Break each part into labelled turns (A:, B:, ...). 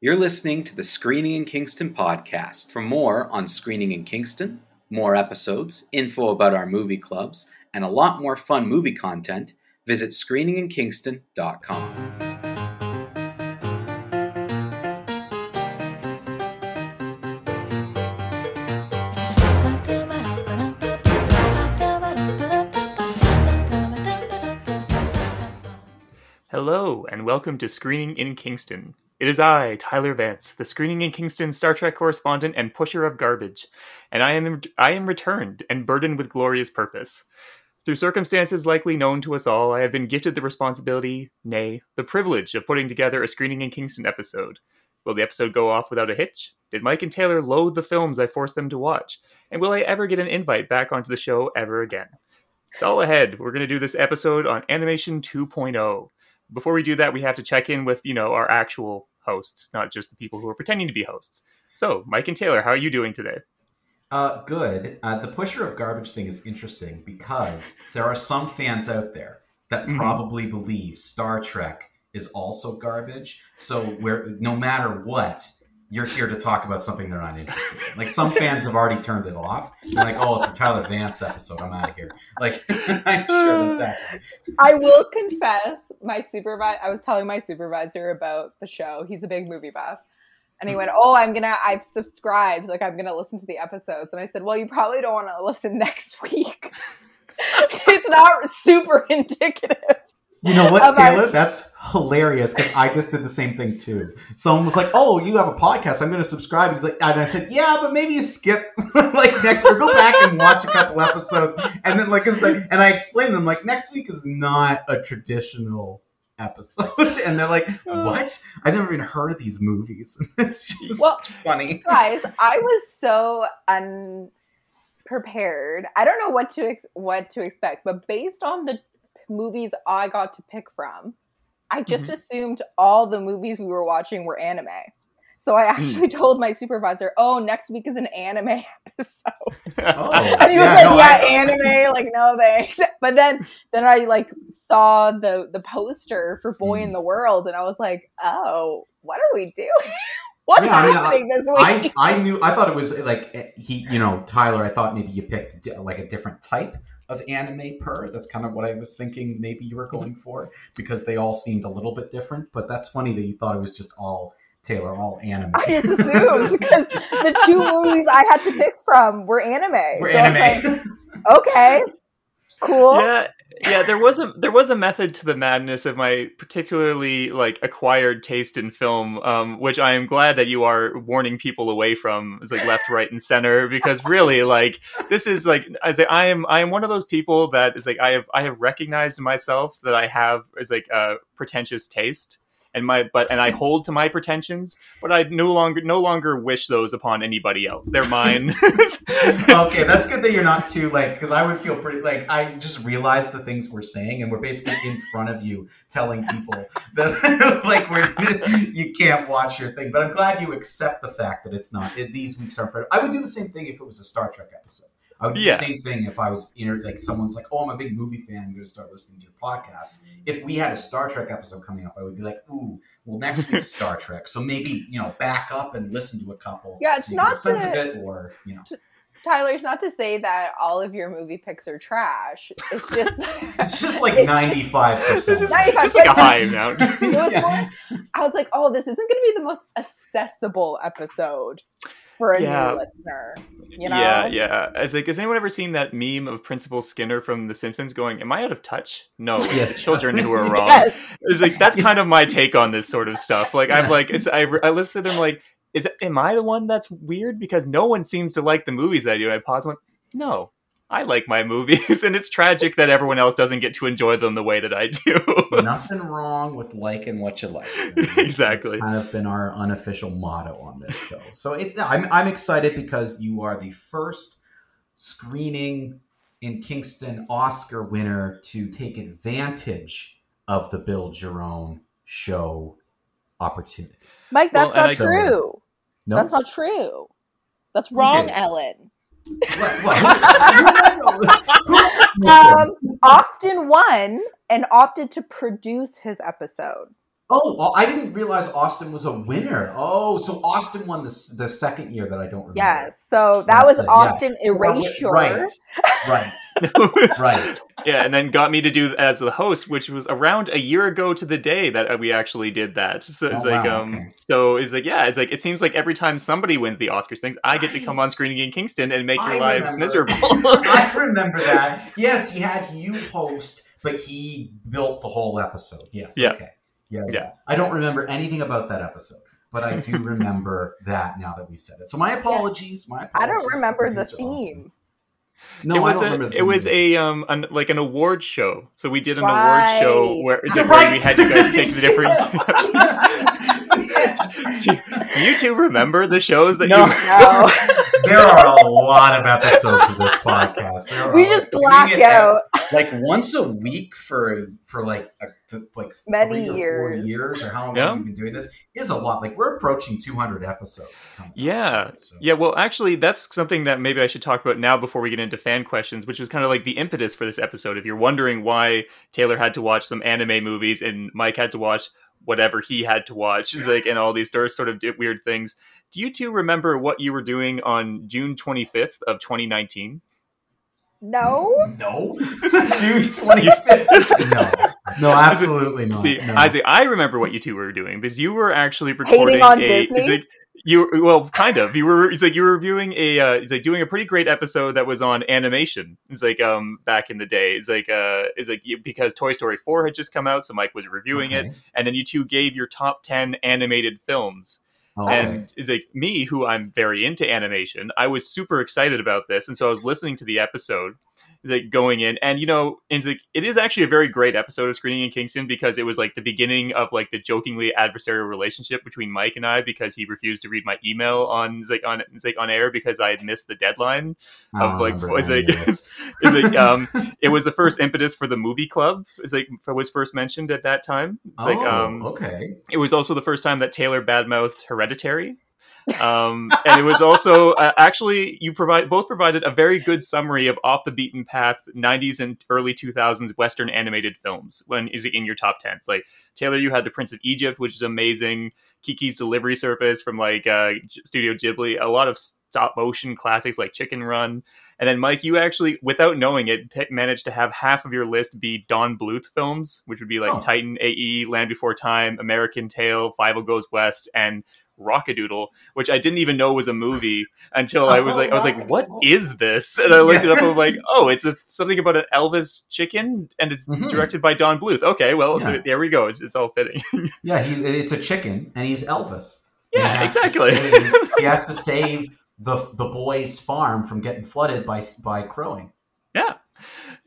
A: You're listening to the Screening in Kingston podcast. For more on Screening in Kingston, more episodes, info about our movie clubs, and a lot more fun movie content, visit screeninginkingston.com.
B: Hello, and welcome to Screening in Kingston. It is I, Tyler Vance, the Screening in Kingston Star Trek correspondent and pusher of garbage, and I am I am returned and burdened with glorious purpose. Through circumstances likely known to us all, I have been gifted the responsibility, nay, the privilege of putting together a Screening in Kingston episode. Will the episode go off without a hitch? Did Mike and Taylor loathe the films I forced them to watch? And will I ever get an invite back onto the show ever again? It's all ahead. We're going to do this episode on Animation 2.0 before we do that, we have to check in with you know our actual hosts, not just the people who are pretending to be hosts. So, Mike and Taylor, how are you doing today?
C: Uh, good. Uh, the pusher of garbage thing is interesting because there are some fans out there that
B: Mhm.
C: probably believe Star Trek is also garbage. So where no matter what, you're here to talk about something they're not interested in. Like some fans have already turned it off. They're like, oh, it's a Tyler Vance episode. I'm out of here. Like I'm sure that's happening.
D: I will confess, my supervisor. I was telling my supervisor about the show. He's a big movie buff, and he hmm. went, "Oh, I'm gonna. I've subscribed. Like I'm gonna listen to the episodes." And I said, "Well, you probably don't want to listen next week. it's not super indicative."
C: You know what,
D: Of our-
C: Taylor? That's hilarious because I just did the same thing too. Someone was like, "Oh, you have a podcast? I'm going to subscribe." He's like, and I said, "Yeah, but maybe skip like next week. Go back and watch a couple episodes." And then like, it's like, and I explained them like, next week is not a traditional episode, and they're like, uh. "What? I've never even heard of these movies." it's just
D: Well,
C: funny.
D: Guys, I was so unprepared. I don't know what to ex- what to expect, but based on the movies I got to pick from, I just assumed all the movies we were watching were anime. So I actually told my supervisor, "Oh, next week is an anime episode."
C: Oh,
D: and he was
C: yeah,
D: like,
C: no,
D: "Yeah, anime." Like, no thanks. But then, then I like saw the the poster for Boy
C: Hmm.
D: in the World, and I was like, "Oh, what are we doing? What's
C: Yeah, I mean,
D: happening this
C: I,
D: week?"
C: I knew I thought it was like eh, he you know Tyler I thought maybe you picked like a different type of anime per that's kind of what I was thinking maybe you were mm-hmm. going for because they all seemed a little bit different but that's funny that you thought it was just all Taylor all anime
D: I just assumed because the two movies I had to pick from were anime.
C: we're
D: So I was
C: anime
D: like, okay, cool.
B: Yeah, yeah. There was a there was a method to the madness of my particularly like acquired taste in film, um, which I am glad that you are warning people away from. It's like left, right, and center because really, like this is like I say, I am I am one of those people that is like I have I have recognized myself that I have is like a pretentious taste. And my but and I hold to my pretensions, but I no longer no longer wish those upon anybody else. They're mine.
C: okay that's good that you're not too like because I would feel pretty like I just realized the things we're saying and we're basically in front of you telling people that like we're you can't watch your thing but I'm glad you accept the fact that it's not it, these weeks aren't for I would do the same thing if it was a Star Trek episode I would do
B: Yeah.
C: the same thing if I was you know like someone's like oh I'm a big movie fan I'm going to start listening to your podcast if we had a Star Trek episode coming up I would be like ooh well next week's Star Trek so maybe you know back up and listen to a couple
D: Yeah, it's
C: so you
D: not
C: sense
D: to-
C: of it or you know
D: Tyler, it's not to say that all of your movie picks are trash. It's just
C: It's just like ninety five percent.
B: It's just,
D: 95,
B: just like a high amount.
C: Yeah.
D: more- I was like, oh, this isn't going to be the most accessible episode for a
B: Yeah.
D: new listener. You know?
B: Yeah, yeah. As like, has anyone ever seen that meme of Principal Skinner from The Simpsons going, "Am I out of touch?" No, it's
C: Yes.
B: the children who are wrong.
D: Yes.
B: It's like that's kind of my take on this sort of stuff. Like I'm like, it's, I I listen to them like, is am I the one that's weird because no one seems to like the movies that I do? And I pause and went, no. I like my movies, and it's tragic that everyone else doesn't get to enjoy them the way that I do.
C: Nothing wrong with liking what you like.
B: Exactly.
C: It's kind of been our unofficial motto on this show. So it's I'm I'm excited because you are the first screening in Kingston Oscar winner to take advantage of the Build Your Own show opportunity.
D: Mike, that's
B: Well,
D: not
B: I-
D: true.
C: No,
D: That's not true. That's wrong. Ellen.
C: What- what?
D: Um, Austin won and opted to produce his episode.
C: Oh, well, I didn't realize Austin was a winner. Oh, so Austin won the the second year that I don't remember.
D: Yes. So that was
C: That's it, yeah.
D: Austin Erasure.
C: Right, right, right.
B: yeah, and then got me to do as the host, which was around a year ago to the day that we actually did that. So it's
C: Oh,
B: like,
C: wow,
B: um,
C: okay.
B: so it's like, yeah, it's like it seems like every time somebody wins the Oscars things, I get to come on Screening in Kingston and make your lives
C: remember.
B: miserable.
C: I remember that. Yes, he had you host, but he built the whole episode. Yes.
B: Yeah.
C: Okay. Yeah, yeah.
B: Yeah.
C: I don't remember anything about that episode, but I do remember that now that we said it. So my apologies. My apologies.
D: I don't remember the
C: producer Austin.
D: theme.
C: No,
B: it was
C: I don't
B: a,
C: remember. The
B: it was a um an, like an award show. So we did an award show where, it's
C: Right.
B: where we had you guys pick the different.
C: Yes.
B: do, do you two remember the shows that
C: No.
B: you?
D: No.
C: There are a lot of episodes of this podcast. There
D: we just black
A: Doing at-
D: out.
A: like once a week
C: for for like a, like
D: Many
C: three or four
D: years.
C: years or how long
B: Yeah.
C: we've been doing this is a lot. Like we're approaching 200 episodes. coming
B: Yeah.
C: soon, so.
B: Uh, yeah, well, actually, that's something that maybe I should talk about now before we get into fan questions, which was kind of like the impetus for this episode. If you're wondering why Taylor had to watch some anime movies and Mike had to watch whatever he had to watch, is like, and all these there's sort of di- weird things. Do you two remember what you were doing on June 25th of 2019?
D: No.
C: No, June 25th. no, no, absolutely not.
B: See,
C: no.
B: Isaac, I remember what you two were doing because you were actually recording
D: on
B: a.
D: Disney?
B: it's like- you well, kind of. You were. It's like you were reviewing a. Uh, it's like doing a pretty great episode that was on animation. It's like um back in the day. It's like uh, it's like you, because Toy Story four had just come out, so Mike was reviewing it, and then you two gave your top ten animated films.
C: Oh,
B: And it's like me, who I'm very into animation, I was super excited about this, and so I was listening to the episode, like going in, and you know, it's like it is actually a very great episode of Screening in Kingston because it was like the beginning of like the jokingly adversarial relationship between Mike and I because he refused to read my email on like on it's like on air because I had missed the deadline of like
C: remember
B: it's
C: any
B: like,
C: this.
B: like um it was the first impetus for the movie club. It's like was first mentioned at that time. It's like
C: oh,
B: um
C: okay.
B: it was also the first time that Taylor badmouthed Hereditary. Um, and it was also uh, actually you provide both provided a very good summary of off the beaten path 90s and early 2000s Western animated films. When is it in your top tens? Like Taylor, you had The Prince of Egypt, which is amazing. Kiki's Delivery Service from like uh, Studio Ghibli. A lot of stop motion classics like Chicken Run. And then Mike, you actually, without knowing it, managed to have half of your list be Don Bluth films, which would be like
C: Oh.
B: Titan, AE, Land Before Time, American Tail, Fievel Goes West, and Rockadoodle, which I didn't even know was a movie until I was like, I was like, what is this? And I looked it up. and I'm like, oh, it's a, something about an Elvis chicken, and it's
C: Mhm.
B: directed by Don Bluth. Okay, well,
C: Yeah.
B: th- there we go. It's, it's all fitting.
C: Yeah, he, it's a chicken, and he's Elvis.
B: Yeah,
C: He
B: exactly.
C: save- he has to save the the boy's farm from getting flooded by by crowing.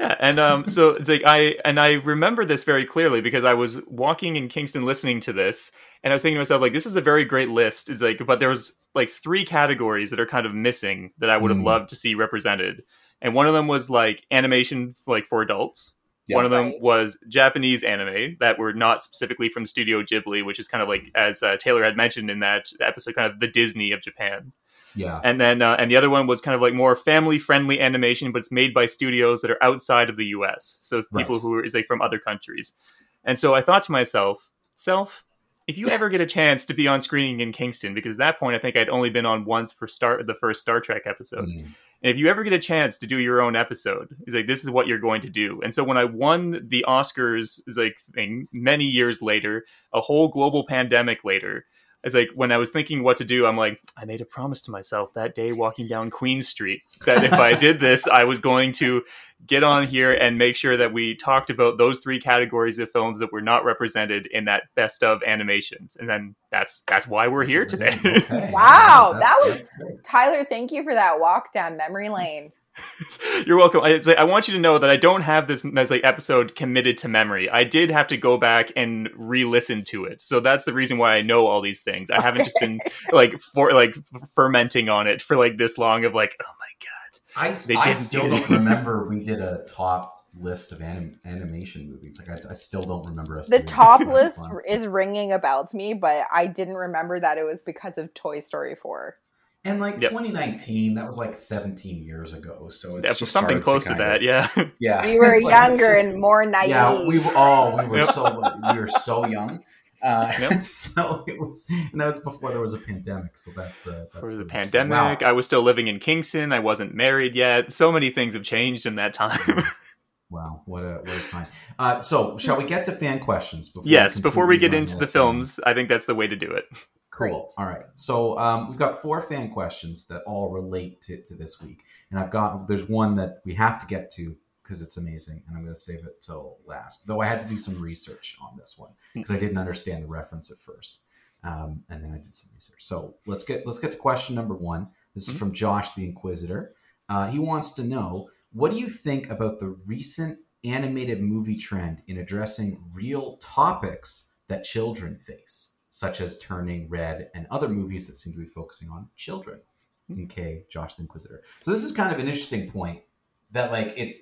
B: Yeah. Yeah, and um, so it's like I and I remember this very clearly because I was walking in Kingston listening to this, and I was thinking to myself like, this is a very great list. It's like, but there was like three categories that are kind of missing that I would have
C: Mm.
B: loved to see represented, and one of them was like animation like for adults.
C: Yeah.
B: One of them
D: Right.
B: was Japanese anime that were not specifically from Studio Ghibli, which is kind of like as uh, Taylor had mentioned in that episode, kind of the Disney of Japan
C: Yeah,
B: and then uh, and the other one was kind of like more family friendly animation but it's made by studios that are outside of the us so people
C: Right.
B: who are is like from other countries and so i thought to myself self if you ever get a chance to be on screening in kingston because at that point i think i'd only been on once for start the first star trek episode
C: Mm.
B: and if you ever get a chance to do your own episode, it's like this is what you're going to do. And so when I won the Oscars, is like thing many years later, a whole global pandemic later, it's like when I was thinking what to do, I'm like, I made a promise to myself that day walking down Queen Street that if I did this, I was going to get on here and make sure that we talked about those three categories of films that were not represented in that best of animations. And then that's that's why we're here today.
C: Okay.
D: Wow, that was- Tyler, thank you for that walk down memory lane.
B: You're welcome. I, like, I want you to know that I don't have this like episode committed to memory. I did have to go back and re-listen to it, so that's the reason why I know all these things. I haven't just been like for like f- fermenting on it for like this long. Of like, oh my god,
C: I,
B: They
C: I still
B: do
C: don't remember we did a top list of anim- animation movies. Like I, I still don't remember us.
D: The top list is ringing a bell to me, but I didn't remember that it was because of Toy Story 4.
C: And like
B: Yep.
C: 2019, that was like 17 years ago. So it's
B: Yeah,
C: just
B: something close to,
C: kind
B: that.
C: of-
B: Yeah,
C: Yeah,
D: We were
C: like,
D: younger
C: just-
D: and more naive.
C: Yeah, we were. Oh, we were
B: Yep.
C: so we were so young, Uh,
B: Yep.
C: so it was, and that was before there was a pandemic. So that's uh, that's
B: There was a pandemic.
C: Wow.
B: I was still living in Kingston. I wasn't married yet. So many things have changed in that time.
C: Wow, what a what a time. Uh, so, shall we get to fan questions? Before
B: yes, before we get into the
C: this down?
B: films, I think that's the way to do it.
C: Cool. All right. So um, we've got four fan questions that all relate to, to this week, and I've got there's one that we have to get to because it's amazing, and I'm going to save it till last. Though I had to do some research on this one because I didn't understand the reference at first, um, and then I did some research. So let's get let's get to question number one. This is
B: Mhm.
C: from Josh the Inquisitor. Uh, he wants to know what do you think about the recent animated movie trend in addressing real topics that children face, such as Turning Red and other movies that seem to be focusing on children. Okay, Josh the Inquisitor. So this is kind of an interesting point that like it's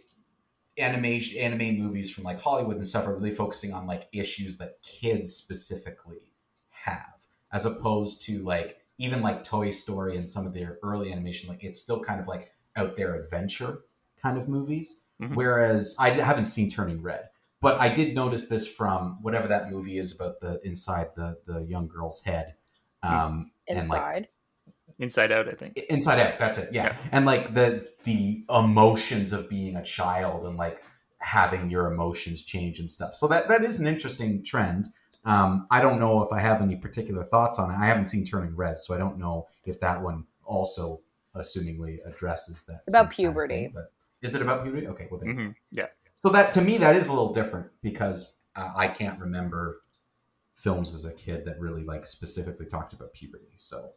C: animation anime movies from like Hollywood and stuff are really focusing on like issues that kids specifically have, as opposed to like even like Toy Story and some of their early animation, like it's still kind of like out there adventure kind of movies.
B: Mhm.
C: Whereas I haven't seen Turning Red, but I did notice this from whatever that movie is about the inside the the young girl's head, um, and like
D: Inside.
B: Inside Out, I think.
C: Inside Out. That's it. Yeah.
B: Yeah.
C: and like the the emotions of being a child and like having your emotions change and stuff. So that that is an interesting trend. Um, I don't know if I have any particular thoughts on it. I haven't seen Turning Red, so I don't know if that one also, assumingly, addresses that.
D: It's about
C: same kind of
D: puberty.
C: thing, but is it about puberty? Okay, well then.
B: hmm Yeah.
C: So that to me that is a little different because uh, I can't remember films as a kid that really like specifically talked about puberty. So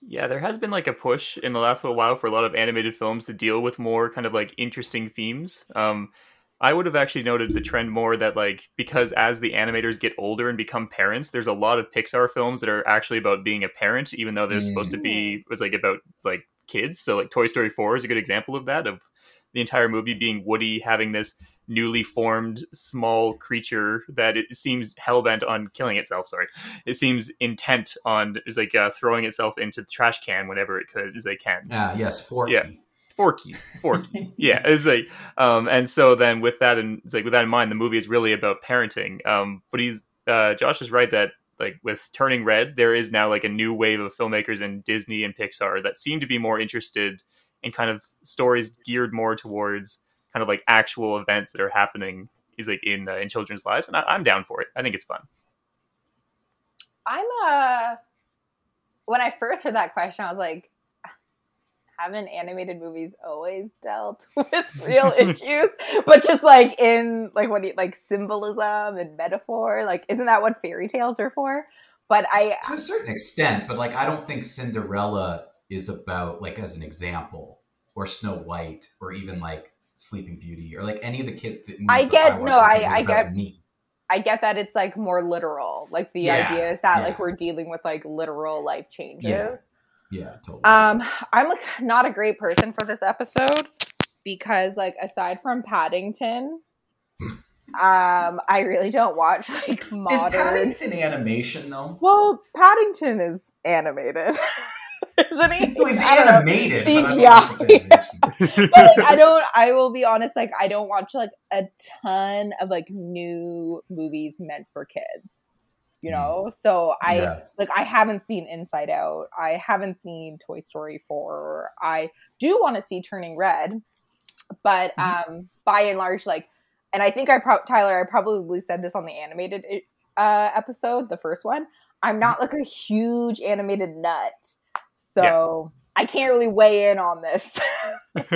B: Yeah, there has been like a push in the last little while for a lot of animated films to deal with more kind of like interesting themes. Um, I would have actually noted the trend more that like because as the animators get older and become parents, there's a lot of Pixar films that are actually about being a parent, even though they're supposed to be was like about like kids. So like Toy Story Four is a good example of that of the entire movie being Woody having this newly formed small creature that it seems hell bent on killing itself. Sorry, it seems intent on is like uh, throwing itself into the trash can whenever it could as they can.
C: ah yes, Forky.
B: Yeah. Forky, Forky, yeah. It's like, um, and so then with that and it's like with that in mind, the movie is really about parenting. Um, but he's uh, Josh is right that like with Turning Red, there is now like a new wave of filmmakers in Disney and Pixar that seem to be more interested in kind of stories geared more towards kind of like actual events that are happening is like in uh, in children's lives, and I, I'm down for it. I think it's fun.
D: I'm uh when I first heard that question, I was like, haven't animated movies always dealt with real issues? But just like in like what do you, like symbolism and metaphor, like isn't that what fairy tales are for? But I
C: to a certain extent, but like I don't think Cinderella is about like as an example, or Snow White, or even like Sleeping Beauty, or like any of the kid. The movies
D: I
C: that
D: get-
C: watched
D: no,
C: as a kid
D: I- I get-
C: me.
D: I get that it's like more literal. Like the
C: Yeah,
D: idea is that like we're dealing with like literal life changes.
C: Yeah. Yeah, totally.
D: Um, I'm like not a great person for this episode because like aside from Paddington, um, I really don't watch like
C: is
D: modern.
C: Paddington animation though?
D: Well, Paddington is animated, isn't he?
C: It was
D: I don't know.
C: animated. but I don't know if it's animation.
D: But like, I don't. I will be honest. Like, I don't watch like a ton of like new movies meant for kids. You know, so I
C: Yeah.
D: like I haven't seen Inside Out. I haven't seen Toy Story 4. I do want to see Turning Red, but
C: Mm-hmm.
D: um by and large like and I think I pro- Tyler I probably said this on the animated uh episode, the first one. I'm not like a huge animated nut. So I can't really weigh in on this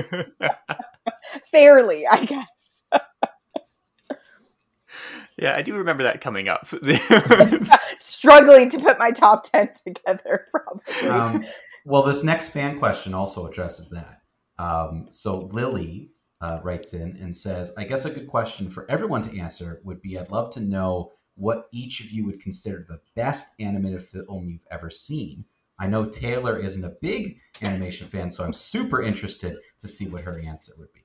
D: fairly, I guess.
B: yeah, I do remember that coming up.
D: Struggling to put my top 10 together probably.
C: um, well, this next fan question also addresses that. Um, so Lily uh, writes in and says, "I guess a good question for everyone to answer would be: I'd love to know what each of you would consider the best animated film you've ever seen. I know Taylor isn't a big animation fan, so I'm super interested to see what her answer would be.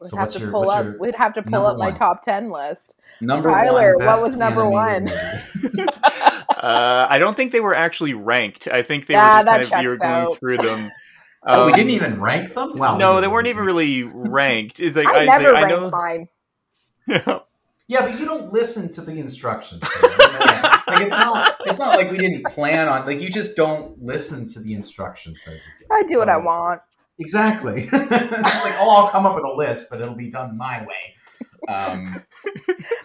D: We'd
C: So
D: have
C: what's
D: to
C: your-
D: pull
C: what's
D: up.
C: your
D: We'd have to pull up my
C: one?
D: top ten list.
C: Number
D: Tyler,
C: one,
D: what was number one?
B: uh, I don't think they were actually ranked. I think they
D: Yeah,
B: were just
D: that
B: kind of you were going
D: out.
B: through them.
C: Oh, we
B: Um,
C: didn't even rank them. Wow,
B: no,
C: we
B: they
C: were
B: weren't
C: lazy.
B: even really ranked. Is like
D: I
B: I,
D: never
B: I
D: ranked
B: know.
D: mine.
C: Yeah, Yeah, but you don't listen to the instructions. You know? like it's not. It's not like we didn't plan on. Like you just don't listen to the instructions that.
D: I do what I want.
C: Exactly. Like, oh, I'll come up with a list, but it'll be done my way. Um,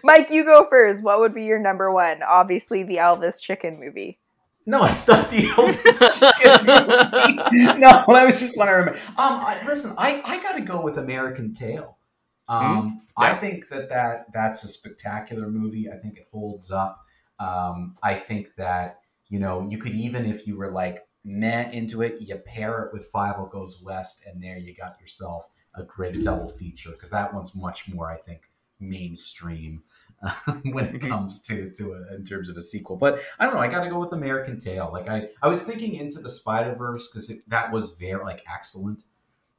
D: Mike, you go first. What would be your number one? Obviously, the Elvis chicken movie.
C: no, it's not the Elvis chicken movie. No, I was just want to remember. Um, I, listen, I, I got to go with American Tail. Um, I
B: Yeah.
C: think that, that that's a spectacular movie. I think it holds up. Um, I think that you know you could even if you were like meh into it, you pair it with Fievel Goes West, and there you got yourself a great double feature because that one's much more, I think, mainstream uh, when it
B: Mhm.
C: comes to to a, in terms of a sequel. But I don't know. I got to go with American Tail. Like I, I was thinking into the Spider Verse because that was very like excellent,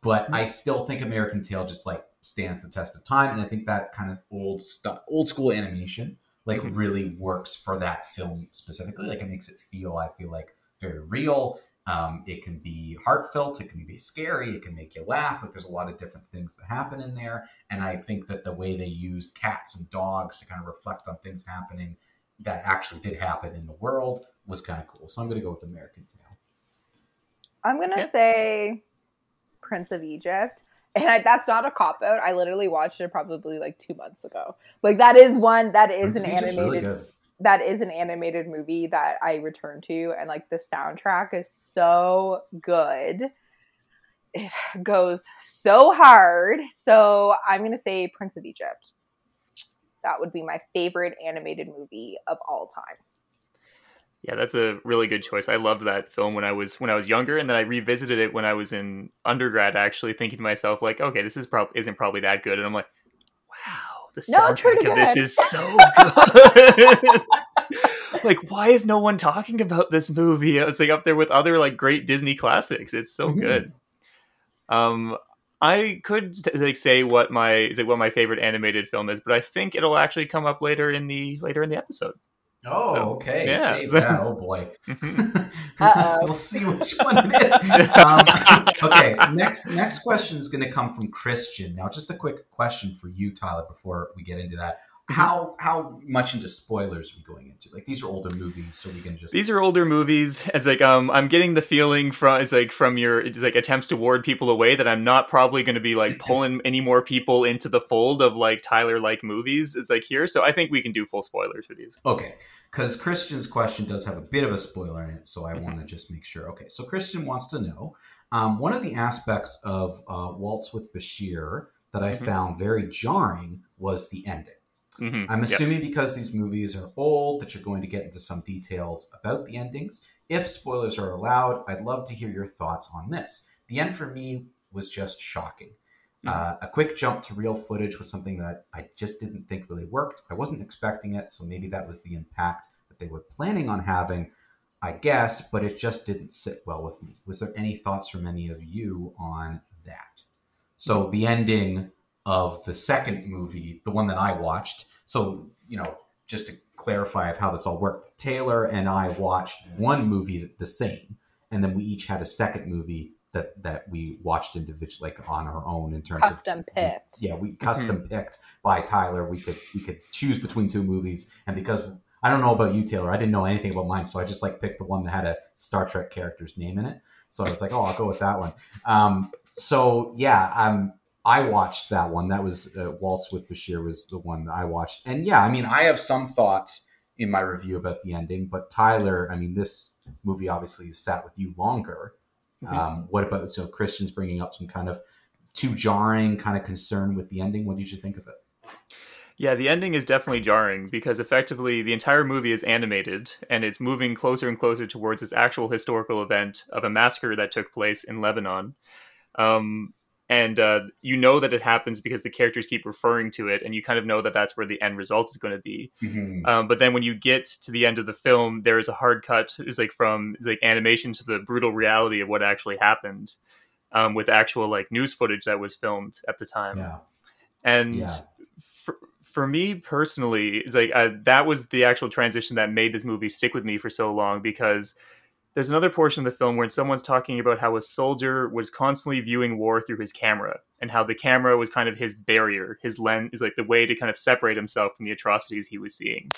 C: but I still think American Tail just like stands the test of time, and I think that kind of old stuff, old school animation, like
B: Mhm.
C: really works for that film specifically. Like it makes it feel, I feel like very real. Um, it can be heartfelt. It can be scary. It can make you laugh. Like there's a lot of different things that happen in there. And I think that the way they use cats and dogs to kind of reflect on things happening that actually did happen in the world was kind of cool. So I'm going to go with American Tail.
D: I'm gonna
B: Yeah.
D: say Prince of Egypt. And I, that's not a cop out. I literally watched it probably like two months ago. Like that is one that is
C: Prince
D: an animated
C: really
D: that is an animated movie that I return to, and like the soundtrack is so good. It goes so hard. So I'm gonna say Prince of Egypt. That would be my favorite animated movie of all time.
B: Yeah, that's a really good choice. I loved that film when I was when I was younger, and then I revisited it when I was in undergrad. Actually, thinking to myself like, okay, this is probably isn't probably that good, and I'm like, wow, the
D: No,
B: soundtrack of this is so good. like, why is no one talking about this movie? I was like up there with other like great Disney classics. It's so
C: Mhm.
B: good. Um, I could like say what my is it what my favorite animated film is, but I think it'll actually come up later in the later in the episode.
C: Oh,
B: So,
C: okay.
B: yeah.
C: Save that. Oh boy.
B: Mhm.
D: Uh-oh.
C: we'll see which one it is. Um, okay. Next next question is going to come from Christian. Now, just a quick question for you, Tyler, before we get into that. How how much into spoilers are we going into? Like these are older movies, so we can just
B: These are older movies. It's like um, I'm getting the feeling from it's like from your it's like attempts to ward people away that I'm not probably going to be like pulling any more people into the fold of like Tyler like movies. It's like here, so I think we can do full spoilers for these.
C: Okay, because Christian's question does have a bit of a spoiler in it, so I
B: Mhm.
C: want to just make sure. Okay, so Christian wants to know um, one of the aspects of uh, Waltz with Bashir that I
B: Mhm.
C: found very jarring was the ending.
B: Hmm
C: I'm assuming because these movies are old that you're going to get into some details about the endings. If spoilers are allowed, I'd love to hear your thoughts on this. The end for me was just shocking.
B: Mhm.
C: Uh, a quick jump to real footage was something that I just didn't think really worked. I wasn't expecting it, so maybe that was the impact that they were planning on having, I guess, but it just didn't sit well with me. Was there any thoughts from any of you on that? So the ending of the second movie, the one that I watched. So, you know, just to clarify of how this all worked, Taylor and I watched one movie the same, and then we each had a second movie that that we watched individually, like on our own in terms of
D: Custom picked.
C: yeah, we custom picked by Tyler. We could we could choose between two movies, and because I don't know about you, Taylor, I didn't know anything about mine, so I just like picked the one that had a Star Trek character's name in it. So I was like, oh, I'll go with that one. Um, so yeah, um, I watched that one. That was uh, Waltz with Bashir was the one that I watched, and yeah, I mean, I have some thoughts in my review about the ending, but Tyler, I mean, this movie obviously has sat with you longer.
B: Mhm.
C: Um, what about so Christian's bringing up some kind of too jarring kind of concern with the ending? What did you think of it?
B: Yeah, the ending is definitely jarring because effectively the entire movie is animated and it's moving closer and closer towards this actual historical event of a massacre that took place in Lebanon. Um, and uh, you know that it happens because the characters keep referring to it, and you kind of know that that's where the end result is going to be. Um, but then when you get to the end of the film, there is a hard cut. It's like from it's like animation to the brutal reality of what actually happened, um, with actual like news footage that was filmed at the time.
C: Yeah,
B: And
C: Yeah.
B: for, for me personally, it's like uh, that was the actual transition that made this movie stick with me for so long because there's another portion of the film where someone's talking about how a soldier was constantly viewing war through his camera and how the camera was kind of his barrier, his lens is like the way to kind of separate himself from the atrocities he was seeing.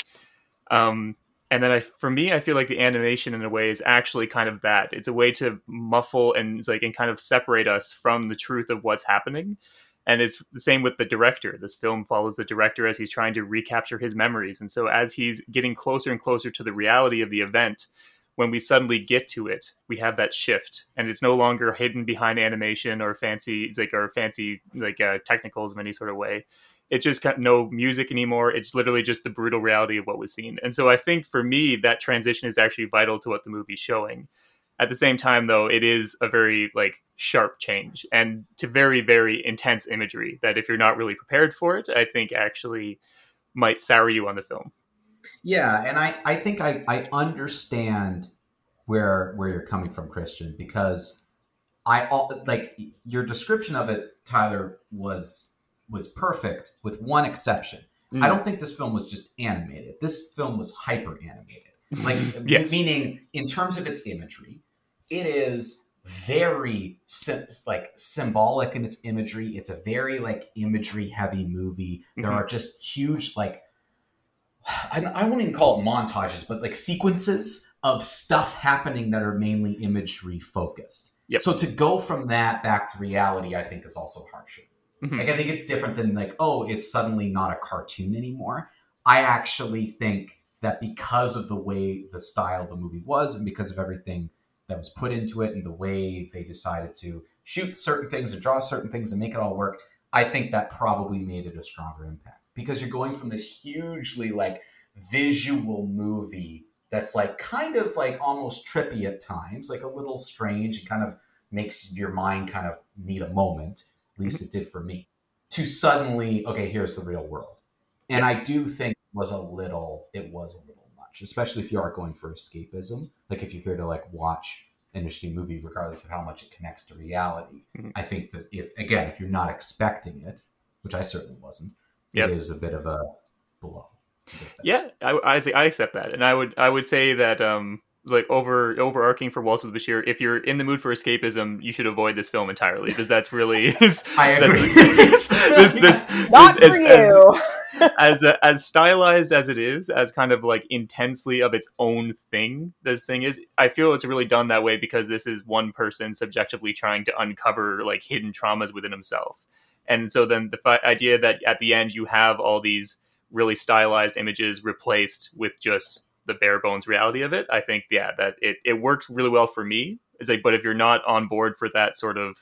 B: Um, and then I, for me, I feel like the animation in a way is actually kind of that. It's a way to muffle and like and kind of separate us from the truth of what's happening. And it's the same with the director. This film follows the director as he's trying to recapture his memories. And so as he's getting closer and closer to the reality of the event, when we suddenly get to it, we have that shift, and it's no longer hidden behind animation or fancy, like or fancy like uh, technicals of any sort of way. It's just got no music anymore. It's literally just the brutal reality of what was seen. And so I think for me, that transition is actually vital to what the movie's showing. At the same time, though, it is a very like sharp change and to very very intense imagery that if you're not really prepared for it, I think actually might sour you on the film.
C: Yeah, and I, I think I, I understand where where you're coming from, Christian, because I all like your description of it, Tyler, was was perfect with one exception. Mm. I don't think this film was just animated. This film was hyper animated. Like yes. meaning in terms of its imagery, it is very like symbolic in its imagery. It's a very like imagery heavy movie. There mm-hmm. are just huge like I, I won't even call it montages, but like sequences of stuff happening that are mainly imagery focused. Yep. So to go from that back to reality, I think is also harsher. Mm-hmm. Like I think it's different than like, oh, it's suddenly not a cartoon anymore. I actually think that because of the way the style of the movie was and because of everything that was put into it and the way they decided to shoot certain things and draw certain things and make it all work, I think that probably made it a stronger impact because you're going from this hugely like visual movie that's like kind of like almost trippy at times, like a little strange and kind of makes your mind kind of need a moment. At least it did for me. To suddenly, okay, here's the real world. And I do think it was a little, it was a little much, especially if you are going for escapism. Like if you're here to like watch an interesting movie, regardless of how much it connects to reality. Mm-hmm. I think that if again, if you're not expecting it, which I certainly wasn't, yep. it is a bit of a blow.
B: Yeah, I, I, I accept that, and I would I would say that um like over overarching for Waltz with Bashir, if you're in the mood for escapism, you should avoid this film entirely because that's really is,
C: I agree.
B: this, this, this,
D: Not for you.
B: As, as, uh, as stylized as it is, as kind of like intensely of its own thing, this thing is. I feel it's really done that way because this is one person subjectively trying to uncover like hidden traumas within himself, and so then the fi- idea that at the end you have all these really stylized images replaced with just the bare bones reality of it. I think, yeah, that it, it works really well for me. Is like, but if you're not on board for that sort of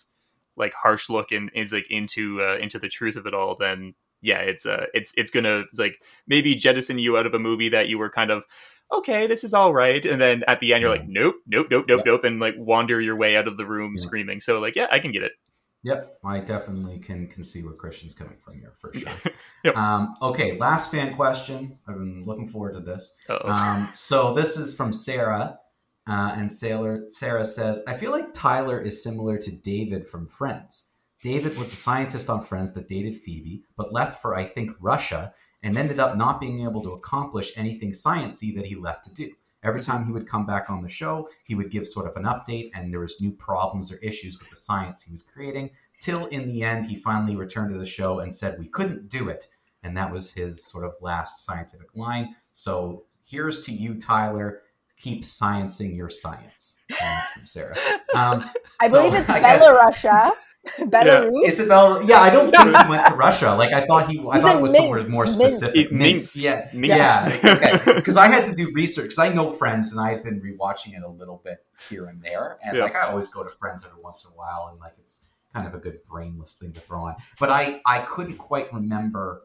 B: like harsh look and is like into uh, into the truth of it all, then yeah, it's uh it's it's gonna it's like maybe jettison you out of a movie that you were kind of okay, this is all right, and then at the end you're like, nope, nope, nope, nope, nope, and like wander your way out of the room yeah. screaming. So like, yeah, I can get it.
C: Yep, I definitely can can see where Christian's coming from here for sure. yep. Um, okay, last fan question. I've been looking forward to this. Um, so this is from Sarah, uh, and Sailor Sarah says, "I feel like Tyler is similar to David from Friends. David was a scientist on Friends that dated Phoebe, but left for I think Russia, and ended up not being able to accomplish anything sciency that he left to do." Every time he would come back on the show, he would give sort of an update, and there was new problems or issues with the science he was creating. Till in the end, he finally returned to the show and said we couldn't do it, and that was his sort of last scientific line. So here's to you, Tyler. Keep sciencing your science. And that's from Sarah. Um,
D: I so believe it's Belarusia. Belarus.
C: Yeah. Isabel. Yeah, I don't think he went to Russia. Like I thought he. I He's thought it was Minsk. somewhere more specific.
B: Minsk.
C: Yeah. Minsk. Yeah. Because okay. I had to do research. Because I know Friends, and I had been rewatching it a little bit here and there. And yeah. like I always go to Friends every once in a while, and like it's kind of a good brainless thing to throw on. But I I couldn't quite remember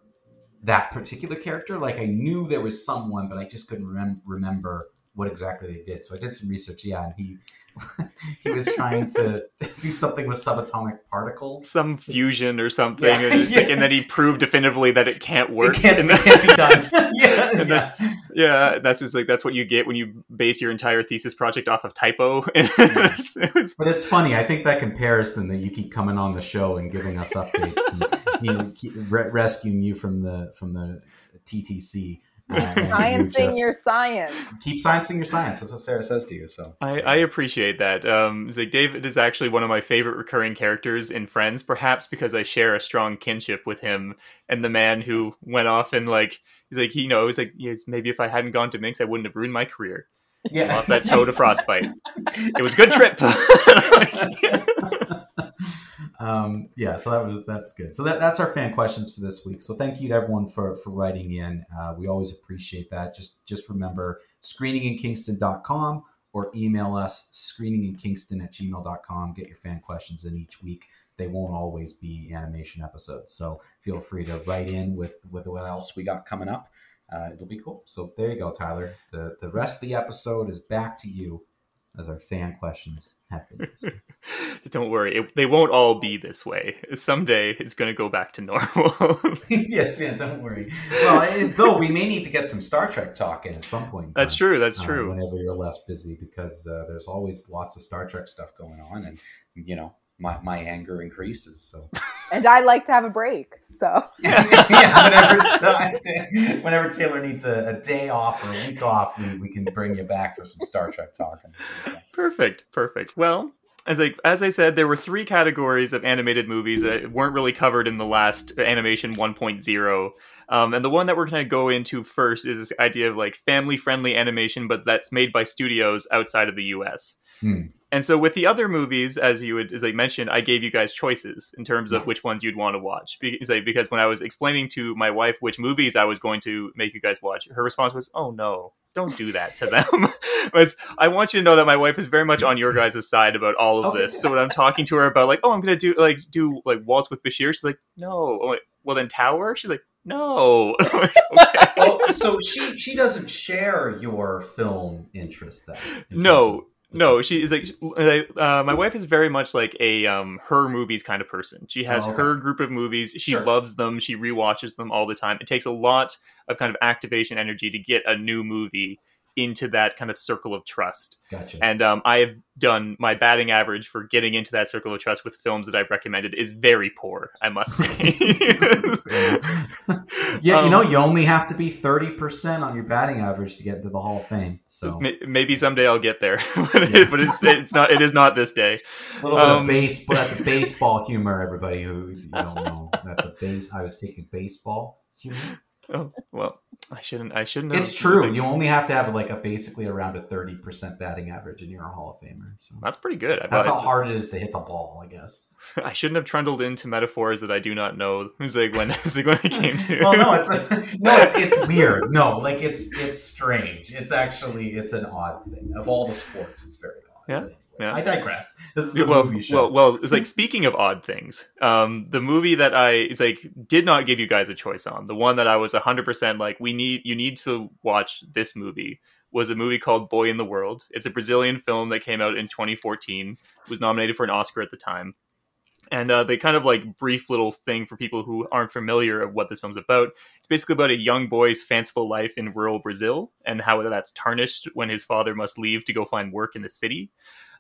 C: that particular character. Like I knew there was someone, but I just couldn't rem- remember what exactly they did. So I did some research. Yeah, and he he was trying to do something with subatomic particles,
B: some fusion or something, yeah, and, yeah. Like, and, then he proved definitively that it can't work.
C: It can't, and it can't be done.
B: yeah, yeah. That's, yeah, that's just like that's what you get when you base your entire thesis project off of typo.
C: it was, but it's funny. I think that comparison that you keep coming on the show and giving us updates, and, you know, re- rescuing you from the from the TTC Uh, and you
D: your science.
C: keep sciencing your science. That's what Sarah says to you. So
B: I, I appreciate that. Um, like David is actually one of my favorite recurring characters in Friends, perhaps because I share a strong kinship with him and the man who went off and like he's like you know he's like yes, maybe if I hadn't gone to Minsk, I wouldn't have ruined my career.
C: yeah,
B: Lost that toe to frostbite. It was a good trip.
C: um, yeah, so that was that's good. So that, that's our fan questions for this week. So thank you to everyone for for writing in. Uh, we always appreciate that. Just just remember screeninginkingston.com or email us screeninginkingston at gmail.com. Get your fan questions in each week. They won't always be animation episodes. So feel free to write in with with what else we got coming up. Uh, it'll be cool. So there you go, Tyler. The the rest of the episode is back to you as our fan questions have been.
B: Don't worry, it, they won't all be this way. Someday it's going to go back to normal.
C: yes, yeah, don't worry. Well, it, though we may need to get some Star Trek talk in at some point.
B: that's
C: time,
B: true. That's
C: uh,
B: true.
C: whenever you're less busy, because uh, there's always lots of Star Trek stuff going on, and you know my my anger increases. So
D: And I'd like to have a break. So
C: yeah, whenever, whenever Taylor needs a, a day off or a week off, we, we can bring you back for some Star Trek talk.
B: Perfect, perfect. Well, as I as I said, there were three categories of animated movies that weren't really covered in the last animation 1.0. Um, and the one that we're going to go into first is this idea of like family friendly animation, but that's made by studios outside of the U.S.
C: Hmm.
B: And so with the other movies, as you would, as I mentioned, I gave you guys choices in terms of which ones you'd want to watch. Because, when I was explaining to my wife which movies I was going to make you guys watch, her response was, "Oh no, don't do that to them." was I want you to know that my wife is very much on your guys' side about all of
C: Okay.
B: this. So when I'm talking to her about like, "Oh, I'm gonna do like do like Waltz with Bashir," she's like, "No." I'm like, well, then Tower. She's like, "No." Okay.
C: Oh, so she she doesn't share your film interest then? in
B: No, No, she is like uh, my wife is very much like a um her movies kind of person. She has
C: Oh, okay.
B: her group of movies. She
C: Sure.
B: loves them. She rewatches them all the time. It takes a lot of kind of activation energy to get a new movie into that kind of circle of trust.
C: Gotcha.
B: And um, I have done my batting average for getting into that circle of trust with films that I've recommended is very poor, I must say.
C: yeah, you know,
B: Um,
C: you only have to be thirty percent on your batting average to get into the Hall of Fame. So
B: May- Maybe someday I'll get there, but,
C: Yeah.
B: it, but it's it's not it is not this day.
C: a little bit
B: um,
C: of baseball. That's a baseball humor. Everybody who you don't know, that's a base. I was taking baseball humor.
B: Oh well, I shouldn't. I shouldn't. Have.
C: It's true.
B: like-
C: You only have to have like a basically around a thirty percent batting average, and you're a Hall of Famer. So
B: that's pretty good. I,
C: that's how hard it is to hit the ball. I guess.
B: I shouldn't have trundled into metaphors that I do not know. It's like when it's like when it came to.
C: Well, no, it's no, it's it's weird. No, like it's it's strange. It's actually it's an odd thing. Of all the sports, it's very odd.
B: Yeah, yeah.
C: I digress. This is a
B: well,
C: movie show.
B: well, well. It's like speaking of odd things. Um, the movie that I it's like did not give you guys a choice on. The one that I was hundred percent like we need you need to watch this movie was a movie called Boy in the World. It's a Brazilian film that came out in 2014. Was nominated for an Oscar at the time. And uh, they kind of like brief little thing for people who aren't familiar of what this film's about. It's basically about a young boy's fanciful life in rural Brazil and how that's tarnished when his father must leave to go find work in the city.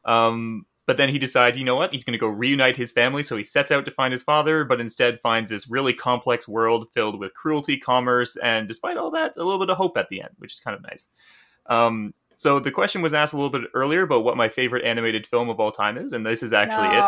B: Um, but then he decides, you know what? He's going to go reunite his family. So he sets out to find his father, but instead finds this really complex world filled with cruelty, commerce, and despite all that, a little bit of hope at the end, which is kind of nice. Um, so the question was asked a little bit earlier about what my favorite animated film of all time is, and this is actually it.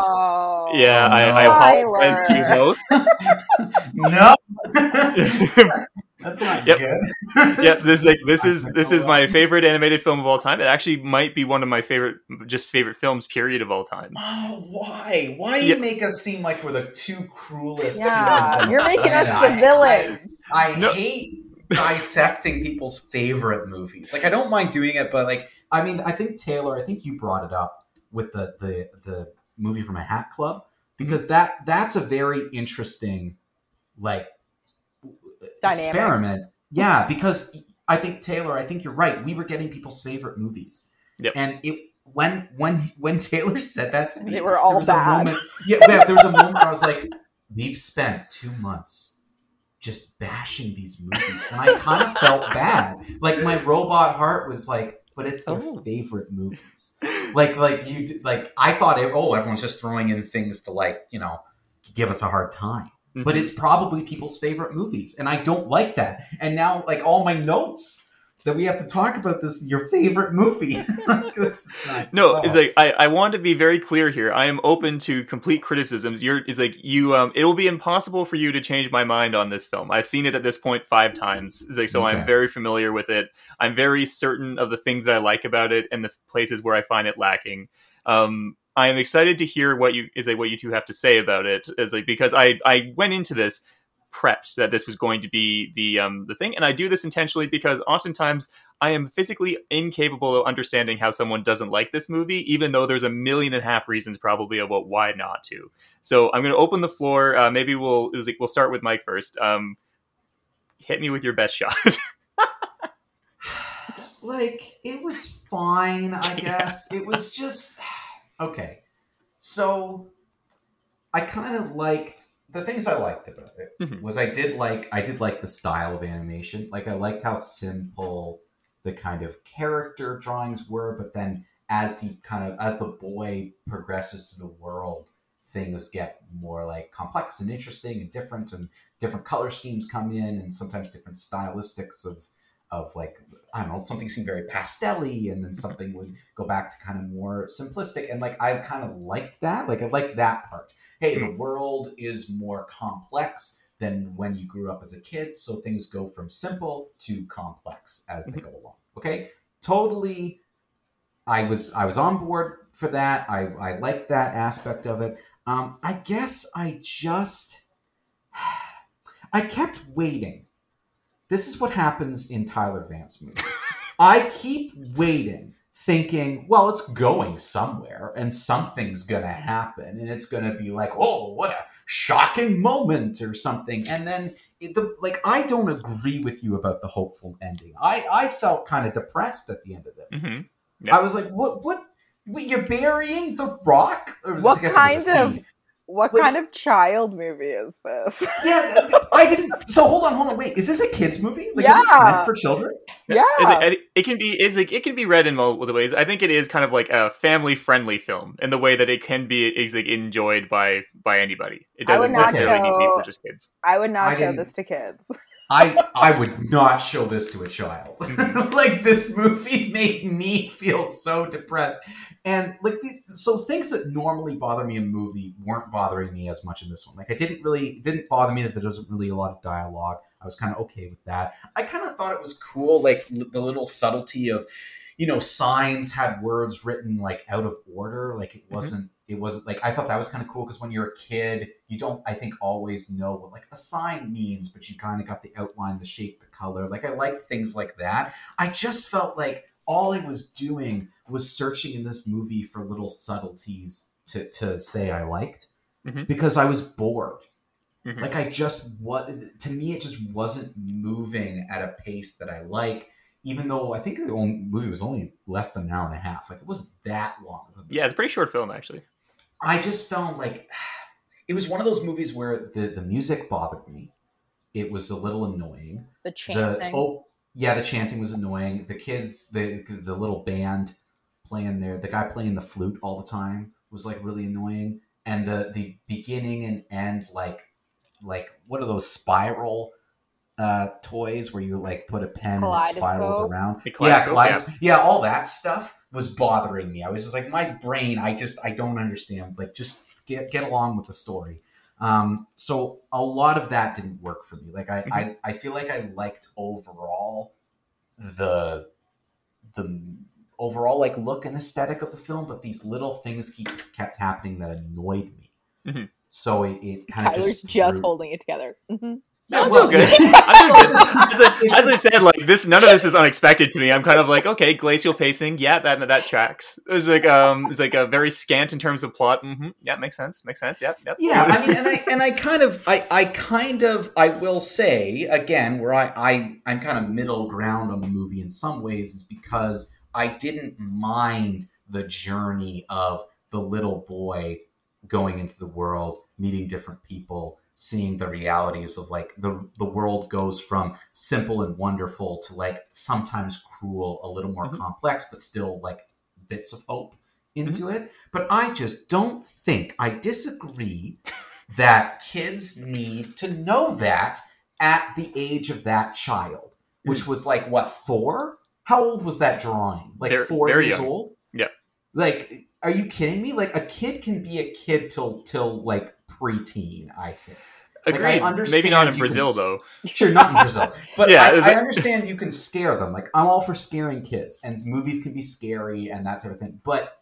B: Yeah,
C: Oh,
B: I, I
C: no.
B: apologize to you both.
C: no, that's not
B: Yep.
C: good.
B: yeah, this is like this is this is my favorite animated film of all time. It actually might be one of my favorite, just favorite films, period, of all time.
C: Oh, why? Why do you
B: Yep.
C: make us seem like we're the two cruelest?
D: Yeah, you're making us the villains.
C: I, I
B: No.
C: hate dissecting people's favorite movies. Like I don't mind doing it, but like I mean, I think Taylor, I think you brought it up with the the the movie from a Hat Club because mm-hmm. that that's a very interesting like
D: Dynamic.
C: experiment. Yeah, because I think Taylor, I think you're right. We were getting people's favorite movies,
B: Yep.
C: and it when when when Taylor said that to me,
D: They were all
C: there was
D: bad.
C: A moment, yeah, yeah, there was a moment where I was like, we've spent two months just bashing these movies, and I kind of felt bad. Like my robot heart was like, but it's their
B: Oh.
C: favorite movies. Like like you d- like I thought, it, oh, everyone's just throwing in things to like you know give us a hard time. But
B: Mhm.
C: it's probably people's favorite movies and i don't like that and now like all my notes that we have to talk about this your favorite movie Like, this is not-
B: No,
C: oh.
B: it's like I, I want to be very clear here. I am open to complete criticisms. You're it's like you um it will be impossible for you to change my mind on this film. I've seen it at this point five times. It's like so
C: Okay.
B: I'm very familiar with it. I'm very certain of the things that I like about it and the places where I find it lacking. Um I am excited to hear what you is like what you two have to say about it. Is like because I I went into this prepped that this was going to be the um the thing and I do this intentionally because oftentimes I am physically incapable of understanding how someone doesn't like this movie, even though there's a million and a half reasons probably about why not to. So I'm going to open the floor. Uh, maybe we'll is like, we'll start with Mike first. Um, hit me with your best shot.
C: like it was fine i
B: Yeah.
C: guess it was just okay so i kind of liked the things i liked about it
B: Mhm.
C: was i did like i did like the style of animation like i liked how simple the kind of character drawings were but then as he kind of as the boy progresses through the world things get more like complex and interesting and different and different color schemes come in and sometimes different stylistics of of like I don't know, something seemed very pastelly, and then something would go back to kind of more simplistic. And like I kind of liked that. Like I liked that part. Hey, the world is more complex than when you grew up as a kid, so things go from simple to complex as they go along. Okay, totally. I was I was on board for that. I I liked that aspect of it. Um, I guess I just I kept waiting. This is what happens in Tyler Vance movies. I keep waiting, thinking, well, it's going somewhere and something's going to happen. And it's going to be like, oh, what a shocking moment or something. And then, it, the, like, I don't agree with you about the hopeful ending. I, I felt kind of depressed at the end of this.
B: Mhm.
C: I was like, what, what? Wait, you're burying the rock? Or I
D: What
C: guess it was a
D: kind of-
C: seed.
D: What
C: Like-
D: kind of child movie is this?
C: Yeah, th- th- I didn't. So hold on, hold on. Wait, is this a kids movie? Like, is this meant for children?
D: Yeah.
B: It's it, it can be it's like it can be read in multiple ways. I think it is kind of like a family friendly film in the way that it can be is like enjoyed by by anybody. It
D: I would
B: doesn't
D: not
B: necessarily need to be
D: show-
B: for just kids.
D: I would not
C: I
D: show
C: didn't-
D: this to kids.
C: I I would not show this to a child. Like this movie made me feel so depressed, and like so things that normally bother me in a movie weren't bothering me as much in this one. Like I didn't really didn't bother me that there wasn't really a lot of dialogue. I was kind of okay with that. I kind of thought it was cool, like the little subtlety of, you know, signs had words written like out of order. Like it wasn't. It wasn't like I thought that was kind of cool because when you're a kid, you don't I think always know what like a sign means, but you kind of got the outline, the shape, the color. Like I like things like that. I just felt like all I was doing was searching in this movie for little subtleties to to say I liked
B: Mhm.
C: because I was bored.
B: Mhm.
C: Like I just what to me it just wasn't moving at a pace that I like. Even though I think the only movie was only less than an hour and a half, like it wasn't that long. of a movie.
B: Yeah, it's a pretty short film actually.
C: I just felt like it was one of those movies where the the music bothered me. It was a little annoying.
D: The
C: The
D: chanting.
C: oh yeah, the chanting was annoying. The kids, the the little band playing there, the guy playing the flute all the time was like really annoying. And the the beginning and end like like what are those spiral uh toys where you like put a pen and it spirals around yeah,
B: kaleidoscope,
C: kaleidoscope. Yeah. all that stuff was bothering me. I was just like, my brain, I just, I don't understand. Like, just get get along with the story. Um, so a lot of that didn't work for me. Like, I, I, I feel like I liked overall the the overall like look and aesthetic of the film, but these little things keep kept happening that annoyed me.
B: Mhm.
C: So it, it kind of
D: Tyler's
C: just
D: just
C: threw-
D: holding it together. hmm
C: Yeah,
B: I'm
C: well,
B: doing good. I'm doing good. As I, as I said, like this, none of this is unexpected to me. I'm kind of like, okay, glacial pacing, yeah, that that tracks. It's like um, it's like a very scant in terms of plot. hmm Yeah, makes sense. Makes sense. Yep, yep.
A: Yeah, I mean, and I and I kind of, I, I kind of, I will say again, where I, I,
C: I'm kind of middle ground on the movie in some ways is because I didn't mind the journey of the little boy going into the world, meeting different people, seeing the realities of like the the world goes from simple and wonderful to like sometimes cruel, a little more
B: Mhm.
C: complex, but still like bits of hope into it. But I just don't think I disagree that kids need to know that at the age of that child, which
B: Hmm.
C: was like what four? How old was that drawing? Like
B: Very-
C: four
B: very
C: years
B: young.
C: old?
B: Yeah.
C: Like, are you kidding me? Like a kid can be a kid till till like preteen. I think. Like, I
B: Agreed. Maybe not in Brazil
C: can-
B: though.
C: Sure, not in Brazil, but
B: Yeah,
C: I,
B: is
C: I
B: it-
C: understand you can scare them. Like I'm all for scaring kids, and movies can be scary and that type of thing. But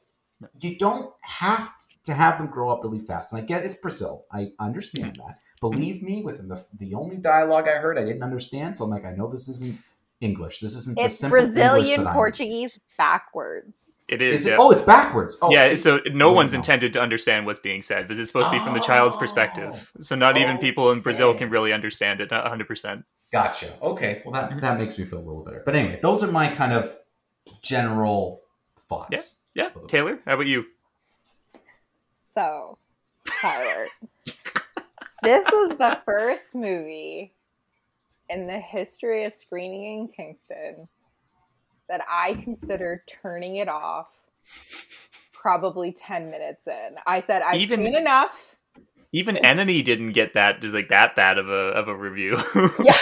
C: you don't have to have them grow up really fast. And I get it's Brazil. I understand hmm. that. Believe me, within the the only dialogue I heard, I didn't understand. So I'm like, I know this isn't English. This isn't
D: It's
C: simple
D: Brazilian
C: that
D: Portuguese backwards.
B: It is.
C: Is it?
B: yeah.
C: Oh, it's backwards. Oh,
B: yeah,
C: see-
B: so no
C: Oh,
B: one's
C: no.
B: intended to understand what's being said because it's supposed to be from the child's
C: Oh.
B: perspective. So not even people in Brazil
C: Okay.
B: can really understand it 100%.
C: Gotcha. Okay. Well,
B: Mm-hmm.
C: that that makes me feel a little better. But anyway, those are my kind of general thoughts.
B: Yeah, Taylor, how about you?
D: So, Tyler, this was the first movie in the history of screening in Kingston that I considered turning it off probably 10 minutes in. I said, I've
B: Even-
D: seen enough.
B: Even Enemy didn't get that just like that bad of a of a review.
D: Yeah,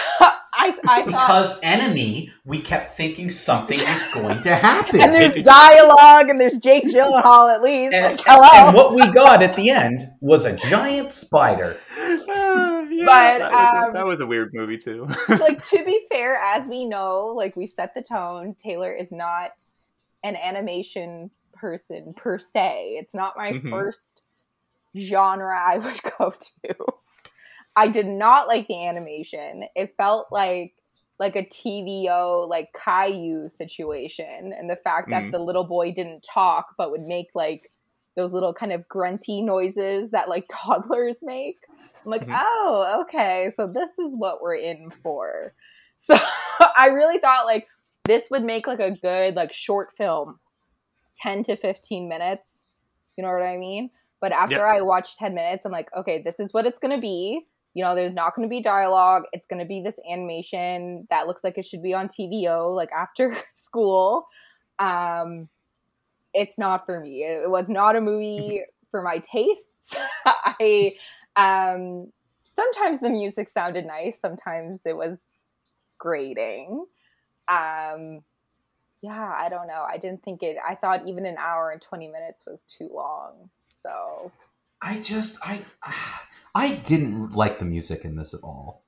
D: I, I thought.
C: Because enemy, we kept thinking something was going to happen.
D: And there's dialogue, and there's Jake Gyllenhaal at least.
C: And-
D: like, hello.
C: and what we got at the end was a giant spider.
B: Ah, yeah,
D: But,
B: that, was a,
D: um,
B: that was a weird movie too.
D: like to be fair, as we know, like we've set the tone. Taylor is not an animation person per se. It's not my
B: Mhm.
D: first genre I would go to. I did not like the animation. It felt like like a TVO like Caillou situation, and the fact that
B: Mm.
D: the little boy didn't talk but would make like those little kind of grunty noises that like toddlers make. I'm like,
B: Mhm.
D: oh, okay, so this is what we're in for. So I really thought like this would make like a good like short film, ten to fifteen minutes. You know what I mean? But after
B: Yep.
D: I watched ten minutes, I'm like, okay, this is what it's gonna be. You know, there's not going to be dialogue. It's going to be this animation that looks like it should be on TVO, like after school. Um, it's not for me. It was not a movie for my tastes. I um, sometimes the music sounded nice. Sometimes it was grating. Um, yeah, I don't know. I didn't think it. I thought even an hour and twenty minutes was too long. So
C: I just I I didn't like the music in this at all.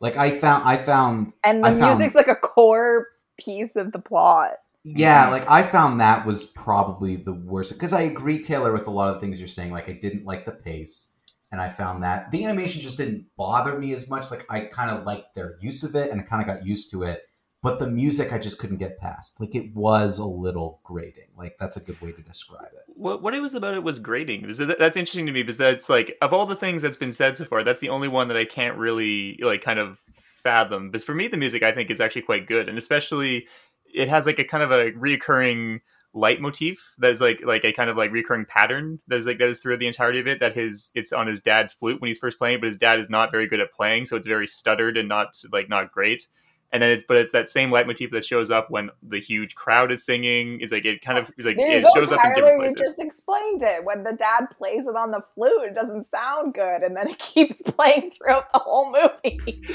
C: Like I found I found
D: and the
C: I found-
D: music's like a core piece of the plot.
C: yeah, like I found that was probably the worst because I agree Taylor with a lot of things you're saying like I didn't like the pace and I found that the animation just didn't bother me as much like I kind of liked their use of it and I kind of got used to it but the music I just couldn't get past like it was a little grating like that's a good way to describe it
B: what what it was about it was grating. That's interesting to me because that's like of all the things that's been said so far, that's the only one that I can't really like kind of fathom. Because for me, the music I think is actually quite good, and especially it has like a kind of a reoccurring leitmotif that is like like a kind of like recurring pattern that is like that is throughout the entirety of it. That his it's on his dad's flute when he's first playing, but his dad is not very good at playing, so it's very stuttered and not like not great. And then it's but it's that same leitmotif that shows up when the huge crowd is singing. Is like it kind of is like it shows up in different
D: You just explained it. When the dad plays it on the flute, it doesn't sound good, and then it keeps playing throughout the whole movie.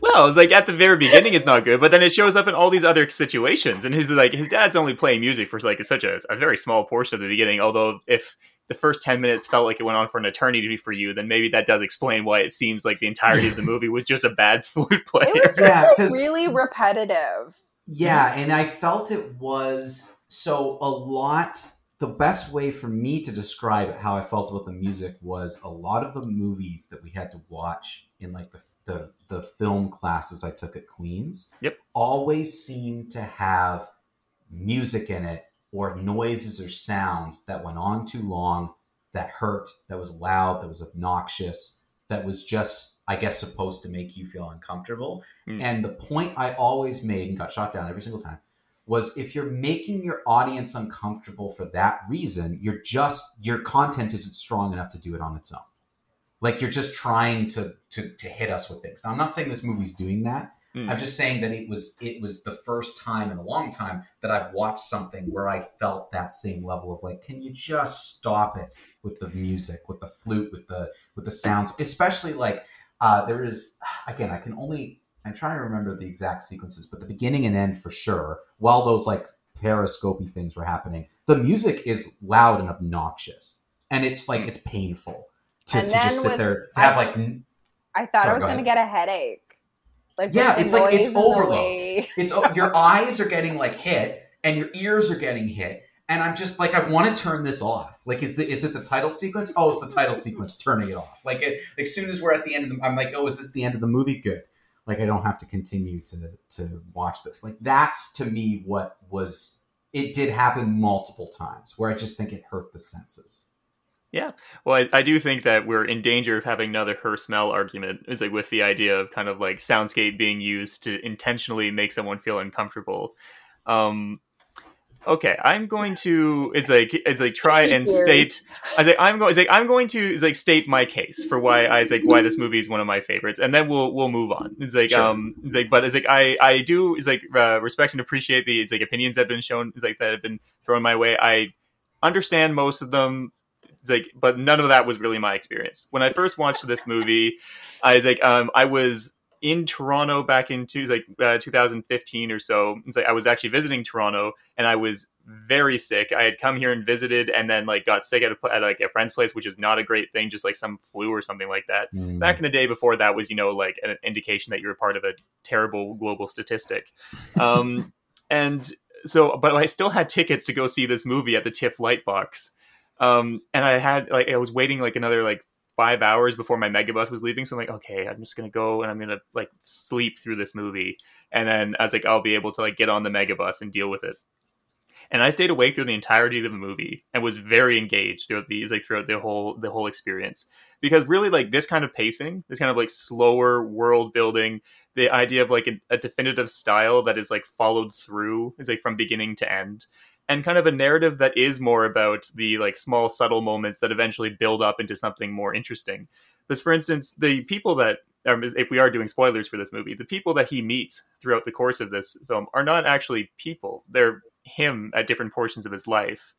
B: Well, it's like at the very beginning it's not good, but then it shows up in all these other situations. And his like his dad's only playing music for like such a, a very small portion of the beginning. Although if the first ten minutes felt like it went on for an eternity for you, then maybe that does explain why it seems like the entirety of the movie was just a bad flute player.
D: It was
C: Yeah,
D: like,
C: 'cause-
D: really repetitive.
C: Yeah, and I felt it was so a lot. The best way for me to describe how I felt about the music was a lot of the movies that we had to watch in like the the, the film classes I took at Queen's.
B: Yep.
C: Always seemed to have music in it or noises or sounds that went on too long, that hurt, that was loud, that was obnoxious, that was just I guess supposed to make you feel uncomfortable.
B: Mm.
C: And the point I always made and got shot down every single time was if you're making your audience uncomfortable for that reason, you're just your content isn't strong enough to do it on its own. Like you're just trying to to to hit us with things. Now I'm not saying this movie's doing that,
B: Mm.
C: I'm just saying that it was it was the first time in a long time that I've watched something where I felt that same level of like, can you just stop it with the music, with the flute, with the with the sounds, especially like uh, there is again, I can only I'm trying to remember the exact sequences, but the beginning and end for sure. While those like periscopy things were happening, the music is loud and obnoxious, and it's like it's painful to, to just sit
D: with-
C: there to have
D: I-
C: like
D: I thought
C: Sorry,
D: I was going to get a headache. Like
C: Yeah, it's like- it's overload. it's your eyes are getting like hit and your ears are getting hit and i'm just like i want to turn this off. Like is the is it the title sequence? Oh it's the title sequence turning it off. Like it like as soon as we're at the end of the i'm like oh is this the end of the movie? Good. Like i don't have to continue to to watch this. Like that's to me what was it did happen multiple times where i just think it hurt the senses
B: Well, I, I do think that we're in danger of having another her smell argument, is like with the idea of kind of like soundscape being used to intentionally make someone feel uncomfortable. Um, okay, I'm going to is like is like try and state. I like I'm going. Is like I'm going to is like state my case for why I is like why this movie is one of my favorites, and then we'll we'll move on. It's like
C: Sure.
B: um, it's like but it's like I I do is like uh, respect and appreciate the it's like opinions that have been shown, is like that have been thrown my way. I understand most of them. It's like, but none of that was really my experience. When I first watched this movie, I was like, um, I was in Toronto back in two, like uh, 2015 or so. It's like I was actually visiting Toronto, and I was very sick. I had come here and visited, and then like got sick at, a, at like a friend's place, which is not a great thing, just like some flu or something like that. Back in the day before that was, you know, like an indication that you were part of a terrible global statistic. Um, and so, but I still had tickets to go see this movie at the TIFF Lightbox. Um, and I had like I was waiting like another like five hours before my megabus was leaving. So I'm like, okay, I'm just gonna go and I'm gonna like sleep through this movie, and then I was like, I'll be able to like get on the megabus and deal with it. And I stayed awake through the entirety of the movie and was very engaged throughout these like throughout the whole the whole experience because really like this kind of pacing, this kind of like slower world building, the idea of like a, a definitive style that is like followed through is like from beginning to end and kind of a narrative that is more about the like small subtle moments that eventually build up into something more interesting. Because for instance the people that um, if we are doing spoilers for this movie the people that he meets throughout the course of this film are not actually people. They're him at different portions of his life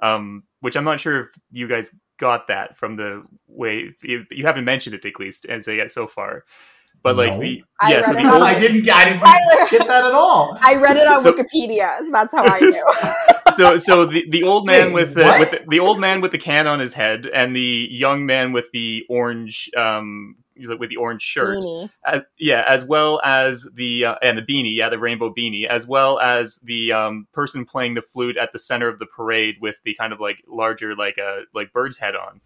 B: um, which i'm not sure if you guys got that from the way you, you haven't mentioned it at least as yet so far but like
C: No.
B: the
D: I
B: yeah so
D: read
B: the old,
C: i didn't i didn't
D: Tyler.
C: get that at all
D: I read it on
B: So-
D: Wikipedia, so that's how I knew.
B: so so the, the old man
C: Wait,
B: with the,
C: what?
B: with the the old man with the can on his head and the young man with the orange um with the orange shirt
D: Beanie.
B: as, yeah as well as the uh, and the beanie yeah the rainbow beanie as well as the um person playing the flute at the center of the parade with the kind of like larger like a like bird's head on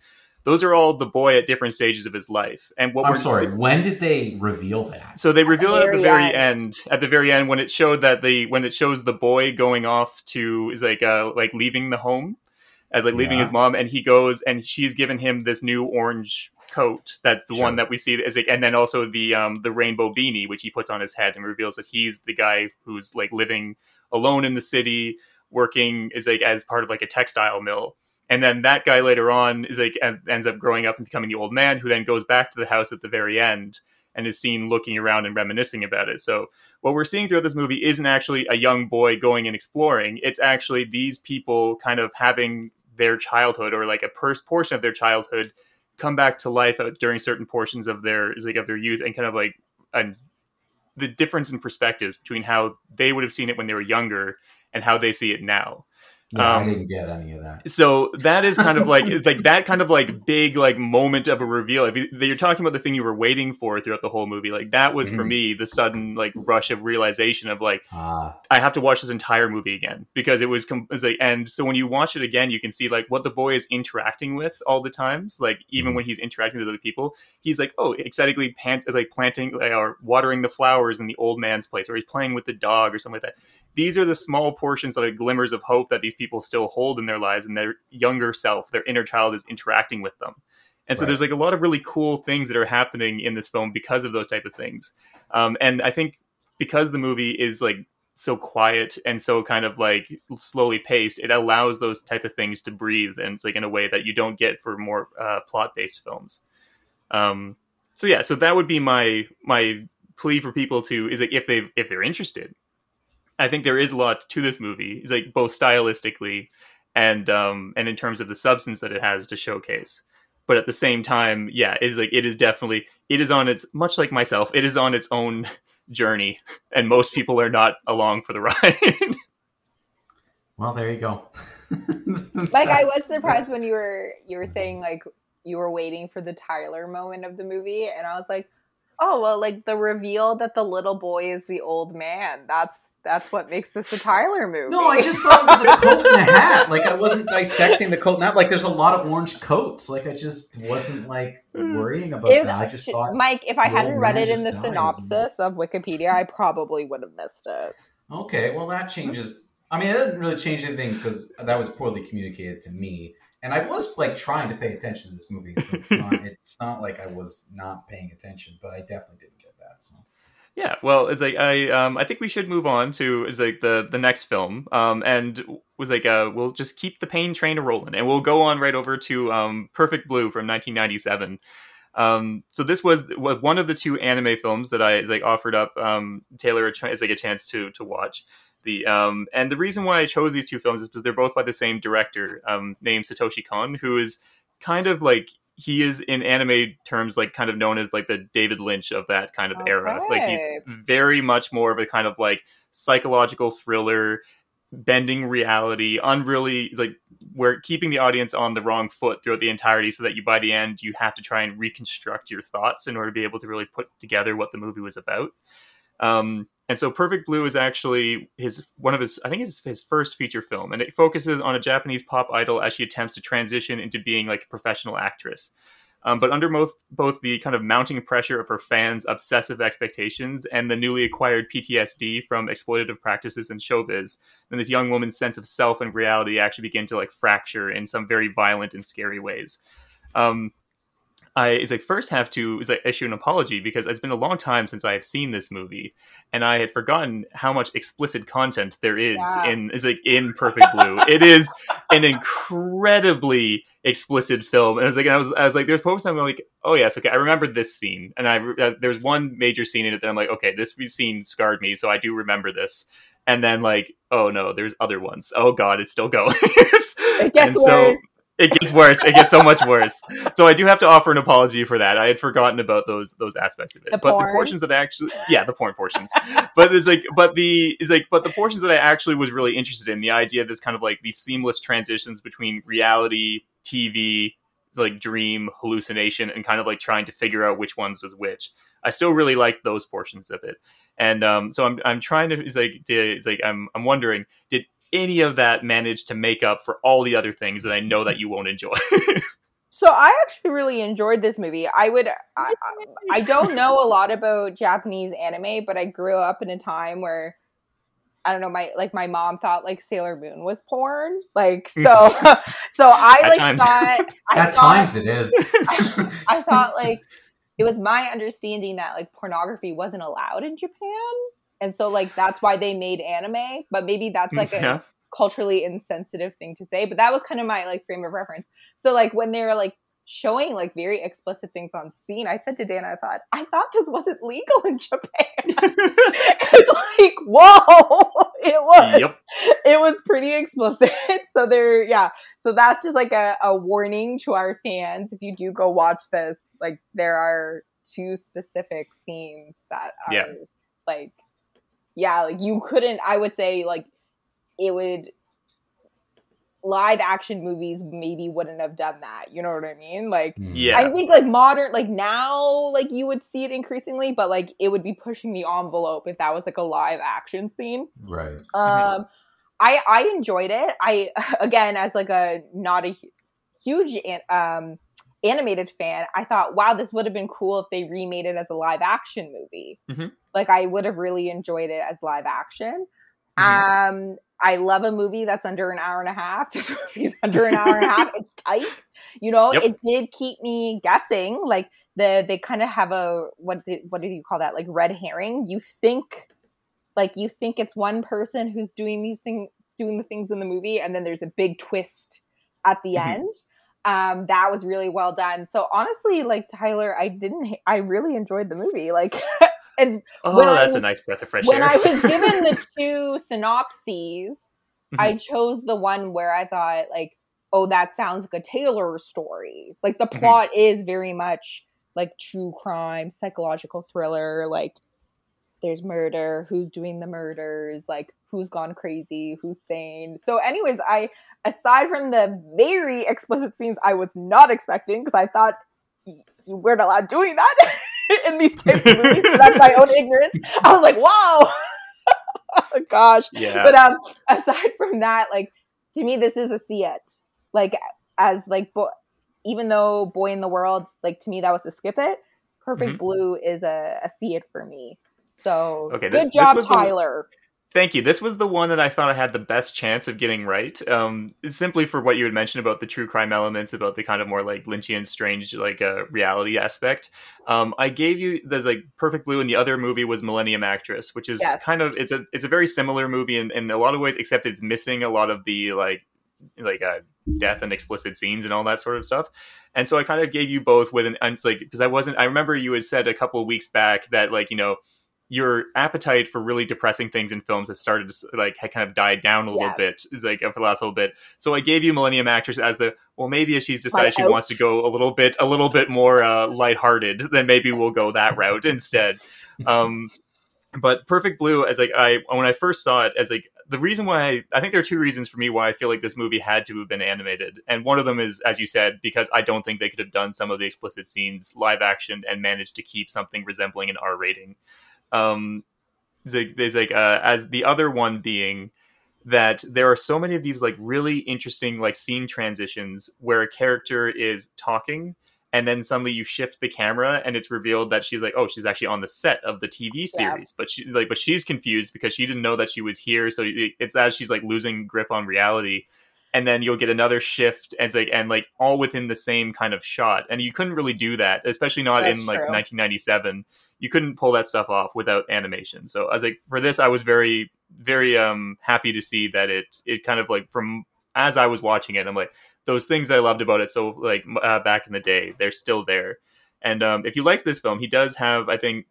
B: those are all the boy at different stages of his life and what
C: i'm
B: we're
C: sorry when did they reveal that
B: so they reveal it at the
D: very
B: very end. At the very end, when it showed that the when it shows the boy going off to is like uh like leaving the home, as like leaving
C: Yeah.
B: his mom, and he goes and she's given him this new orange coat. That's the
C: Sure.
B: one that we see as like, and then also the um the rainbow beanie which he puts on his head and reveals that he's the guy who's like living alone in the city, working is like as part of like a textile mill. And then that guy later on is like ends up growing up and becoming the old man who then goes back to the house at the very end and is seen looking around and reminiscing about it. So what we're seeing throughout this movie isn't actually a young boy going and exploring. It's actually these people kind of having their childhood or like a per- portion of their childhood come back to life during certain portions of their like of their youth and kind of like a, the difference in perspectives between how they would have seen it when they were younger and how they see it now.
C: Yeah,
B: Um,
C: i didn't get any of that
B: So that is kind of like like that kind of like big like moment of a reveal. If you, you're talking about the thing you were waiting for throughout the whole movie, like that was for
C: Mhm.
B: me the sudden like rush of realization of like
C: ah
B: I have to watch this entire movie again because it was, com- it was like, and so when you watch it again, you can see like what the boy is interacting with all the times. Like even
C: Mhm.
B: when he's interacting with other people, he's like, oh, excitedly pant- like planting like, or watering the flowers in the old man's place, or he's playing with the dog or something like that. These are the small portions of like, glimmers of hope that these people still hold in their lives, and their younger self, their inner child, is interacting with them. And so
C: Right.
B: there's like a lot of really cool things that are happening in this film because of those type of things. Um, and I think because the movie is like so quiet and so kind of like slowly paced, it allows those type of things to breathe, and it's like in a way that you don't get for more uh, plot based films. Um, so yeah, so that would be my my plea for people to is like if they've if they're interested. I think there is a lot to this movie. It's like both stylistically and um and in terms of the substance that it has to showcase. But at the same time, yeah, it is like it is definitely it is on its much like myself, it is on its own journey, and most people are not along for the ride.
C: Well, there you go.
D: like I was surprised when you were you were saying like you were waiting for the Tyler moment of the movie, and I was like, oh well, like the reveal that the little boy is the old man. That's that's what makes this a Tyler movie.
C: No, I just thought it was a coat and a hat. Like I wasn't dissecting the coat and hat. Like there's a lot of orange coats. Like I just wasn't like hmm. worrying about
D: It-
C: that. I just thought,
D: Mike, if I hadn't read it in the synopsis of Wikipedia, I probably would have missed it.
C: okay, well that changes. I mean, it doesn't really change anything because that was poorly communicated to me. And I was like trying to pay attention to this movie, so it's not. it's not like I was not paying attention, but I definitely didn't get that. So
B: Yeah, well, it's like I um I think we should move on to it's like the the next film. Um and was like uh we'll just keep the pain train a rolling and we'll go on right over to um Perfect Blue from 1997. Um so this was one of the two anime films that I like offered up um Taylor as like a chance to to watch. The um and the reason why I chose these two films is because they're both by the same director um named Satoshi Kon who is kind of like he is in anime terms like kind of known as like the David Lynch of that kind of era. Like he's very much more of a kind of like psychological thriller, bending reality, unreally like we're keeping the audience on the wrong foot throughout the entirety so that you by the end you have to try and reconstruct your thoughts in order to be able to really put together what the movie was about. Um, and so Perfect Blue is actually his one of his I think it's his first feature film and it focuses on a Japanese pop idol as she attempts to transition into being like a professional actress. Um, but under both both the kind of mounting pressure of her fans' obsessive expectations and the newly acquired PTSD from exploitative practices in showbiz, then this young woman's sense of self and reality actually begin to like fracture in some very violent and scary ways. Um, I is like first have to is like issue an apology because it's been a long time since I have seen this movie, and I had forgotten how much explicit content there is
D: Yeah.
B: in is like in Perfect Blue. it is an incredibly explicit film, and I was like, and I was I was like, there's moments I'm like, oh yes, okay, I remember this scene, and I uh, there's one major scene in it that I'm like, okay, this scene scarred me, so I do remember this. And then like, oh no, there's other ones. Oh god, it's still going.
D: It gets
B: and so
D: worse.
B: It gets worse. It gets so much worse. So I do have to offer an apology for that. I had forgotten about those those aspects of it.
D: The
B: but the portions that I actually yeah, the porn portions. but it's like but the is like but the portions that I actually was really interested in, the idea of this kind of like these seamless transitions between reality, TV, like dream, hallucination, and kind of like trying to figure out which ones was which. I still really liked those portions of it. And um, so I'm I'm trying to is like it's like I'm I'm wondering did any of that manage to make up for all the other things that I know that you won't enjoy?
D: So I actually really enjoyed this movie. I would I, I- I don't know a lot about Japanese anime, but I grew up in a time where I don't know, my like my mom thought like Sailor Moon was porn. Like so so I like
B: times.
D: thought I
C: at
D: thought,
C: times it is.
D: I thought like it was my understanding that like pornography wasn't allowed in Japan. And so like that's why they made anime, but maybe that's like a culturally insensitive thing to say, but that was kind of my like frame of reference. So like when they're like showing like very explicit things on scene, I said to Dan, I thought, I thought this wasn't legal in Japan. it's like, whoa, it was
B: yep.
D: it was pretty explicit. So there, yeah. So that's just like a, a warning to our fans. If you do go watch this, like there are two specific scenes that are
B: Yeah.
D: like, yeah, like you couldn't. I would say like it would. Live action movies maybe wouldn't have done that. You know what I mean? Like
B: Yeah.
D: I think like modern like now like you would see it increasingly, but like it would be pushing the envelope if that was like a live action scene.
C: right.
D: Um, I I enjoyed it. I again as like a not a hu- huge an- um animated fan, I thought, wow, this would have been cool if they remade it as a live action movie.
B: Mhm.
D: Like I would have really enjoyed it as live action.
B: Mhm.
D: Um, I love a movie that's under an hour and a half. This movie's under an hour and a half. It's tight. You know,
B: Yep.
D: it did keep me guessing. Like the they kind of have a what did what do you call that? Like red herring. You think like you think it's one person who's doing these things doing the things in the movie and then there's a big twist at the
B: Mhm.
D: end um that was really well done so honestly like tyler i didn't i really enjoyed the movie like and
B: Oh,
D: When
B: that's a nice breath of fresh
D: when
B: air.
D: I was given the two synopses, I
B: Mm-hmm.
D: chose the one where I thought like, oh, that sounds like a Taylor story. Like the
B: Mhm.
D: plot is very much like true crime, psychological thriller, like there's murder, who's doing the murders, like who's gone crazy, who's sane. So anyways, I aside from the very explicit scenes I was not expecting because I thought you weren't allowed doing that in these types of movies. that's my own ignorance. I was like, wow. oh, gosh.
B: yeah.
D: But um aside from that, like to me this is a see it. Like as like bo- even though Boy in the World, like to me that was to skip it. Perfect
B: Mhm.
D: Blue is a, a see it for me. So
B: Okay,
D: good
B: this- this
D: job,
B: was the-
D: Tyler.
B: Thank you. This was the one that I thought I had the best chance of getting right. Um, simply for what you had mentioned about the true crime elements, about the kind of more like Lynchian, strange, like uh, reality aspect. Um, I gave you the like Perfect Blue, and the other movie was Millennium Actress, which is
D: Yes.
B: kind of it's a it's a very similar movie in, in a lot of ways, except it's missing a lot of the like like uh, death and explicit scenes and all that sort of stuff. And so I kind of gave you both with an like because I wasn't I remember you had said a couple of weeks back that like you know your appetite for really depressing things in films has started to like had kind of died down a little
D: Yes.
B: bit is like for the last little bit. So i gave you millennium actress as the well maybe if she's decided she wants to go a little bit a little bit more uh lighthearted then maybe we'll go that route instead. Um but perfect blue as like i when i first saw it as like the reason why I, I think there are two reasons for me why i feel like this movie had to have been animated. And one of them is as you said because i don't think they could have done some of the explicit scenes live action and managed to keep something resembling an r rating um there's like, there's like uh, as the other one being that there are so many of these like really interesting like scene transitions where a character is talking and then suddenly you shift the camera and it's revealed that she's like oh she's actually on the set of the tv series but she like but she's confused because she didn't know that she was here so it's as she's like losing grip on reality. And then you'll get another shift and like and like all within the same kind of shot. And you couldn't really do that especially not
D: That's
B: in like
D: true.
B: 1997 you couldn't pull that stuff off without animation. So i was like for this i was very very um happy to see that it it kind of like from as i was watching it i'm like those things that i loved about it so like uh, back in the day they're still there. And um if you liked this film he does have i think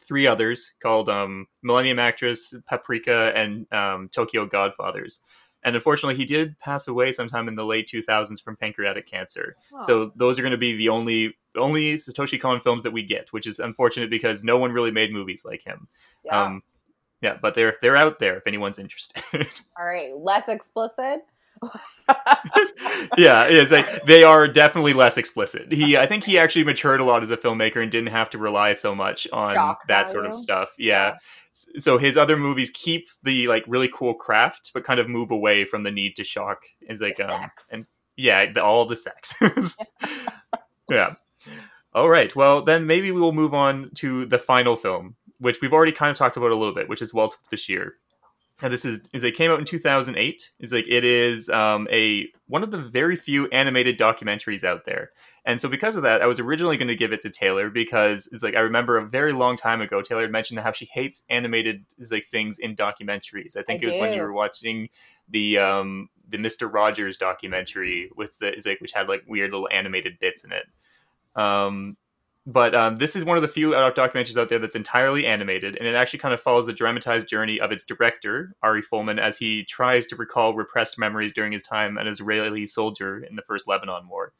B: three others called um millennium actress paprika and um tokyo godfathers and unfortunately he did pass away sometime in the late 2000s from pancreatic cancer so those are going to be the only only Satoshi Kon films that we get, which is unfortunate because no one really made movies like him.
D: yeah.
B: Um, yeah, but they're they're out there if anyone's interested.
D: All right, less explicit.
B: yeah, it's like they are definitely less explicit. He, I think he actually matured a lot as a filmmaker and didn't have to rely so much on
D: Shock
B: that sort of stuff. Yeah. So his other movies keep the like really cool craft, but kind of move away from the need to shock. Is like
D: The
B: um,
D: sex.
B: and yeah, the, all the sex. yeah. All right. Well, then maybe we will move on to the final film, which we've already kind of talked about a little bit, which is Walt Bashir. And this is is it came out in 2008. It's like it is um, a one of the very few animated documentaries out there. And so because of that, I was originally going to give it to Taylor because it's like I remember a very long time ago Taylor had mentioned how she hates animated is like things in documentaries. I think
D: I
B: it was when you were watching the um the Mr. Rogers documentary with the is like which had like weird little animated bits in it. Um but um, this is one of the few documentaries out there that's entirely animated, and it actually kind of follows the dramatized journey of its director, Ari Folman, as he tries to recall repressed memories during his time as an Israeli soldier in the First Lebanon War.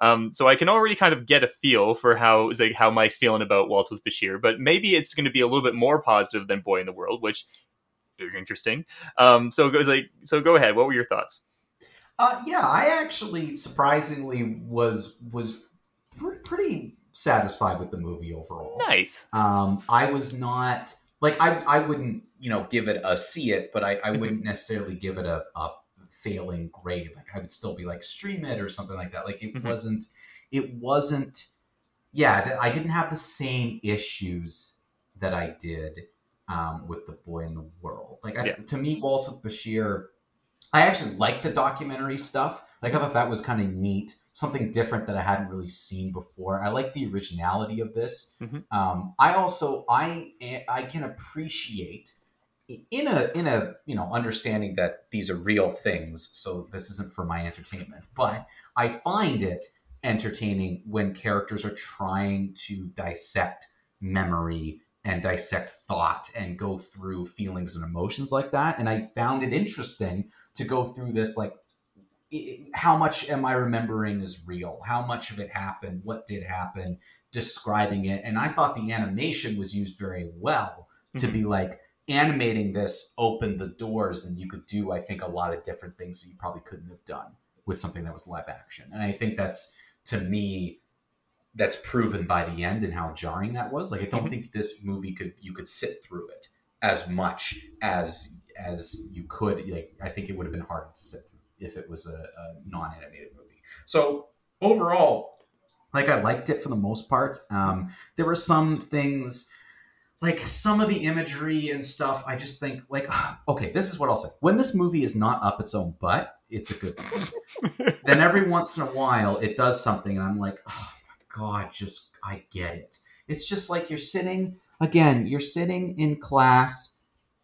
B: Um, so I can already kind of get a feel for how like how Mike's feeling about Waltz with Bashir, but maybe it's going to be a little bit more positive than Boy in the World, which is interesting. Um, so it goes like so. Go ahead. What were your thoughts?
C: Uh, yeah, I actually surprisingly was was pr- pretty satisfied with the movie overall.
B: Nice.
C: Um, I was not like I I wouldn't you know give it a see it, but I, I
B: Mhm.
C: wouldn't necessarily give it a, a failing grade. Like I would still be like stream it or something like that. Like it
B: Mhm.
C: wasn't it wasn't yeah I didn't have the same issues that I did um, with the boy in the world. Like I,
B: Yeah.
C: to me, Waltz with Bashir, I actually liked the documentary stuff. Like I thought that was kind of neat, something different that I hadn't really seen before. I like the originality of this.
B: Mhm.
C: Um, I also I I can appreciate in a in a you know understanding that these are real things. So this isn't for my entertainment, but I find it entertaining when characters are trying to dissect memory and dissect thought and go through feelings and emotions like that. And I found it interesting to go through this like i- how much am I remembering is real? How much of it happened? What did happen? Describing it. And I thought the animation was used very well to
B: Mhm.
C: be like animating this opened the doors and you could do, I think, a lot of different things that you probably couldn't have done with something that was live action. And I think that's to me that's proven by the end and how jarring that was. Like I don't
B: Mhm.
C: think this movie could you could sit through it as much as as you could. Like I think it would have been harder to sit through if it was a, a non-animated movie. So overall, like I liked it for the most part. Um, there were some things like some of the imagery and stuff. I just think like okay, this is what I'll say. When this movie is not up its own butt, it's a good movie then every once in a while it does something and i'm like oh my god just i get it it's just like you're sitting again you're sitting in class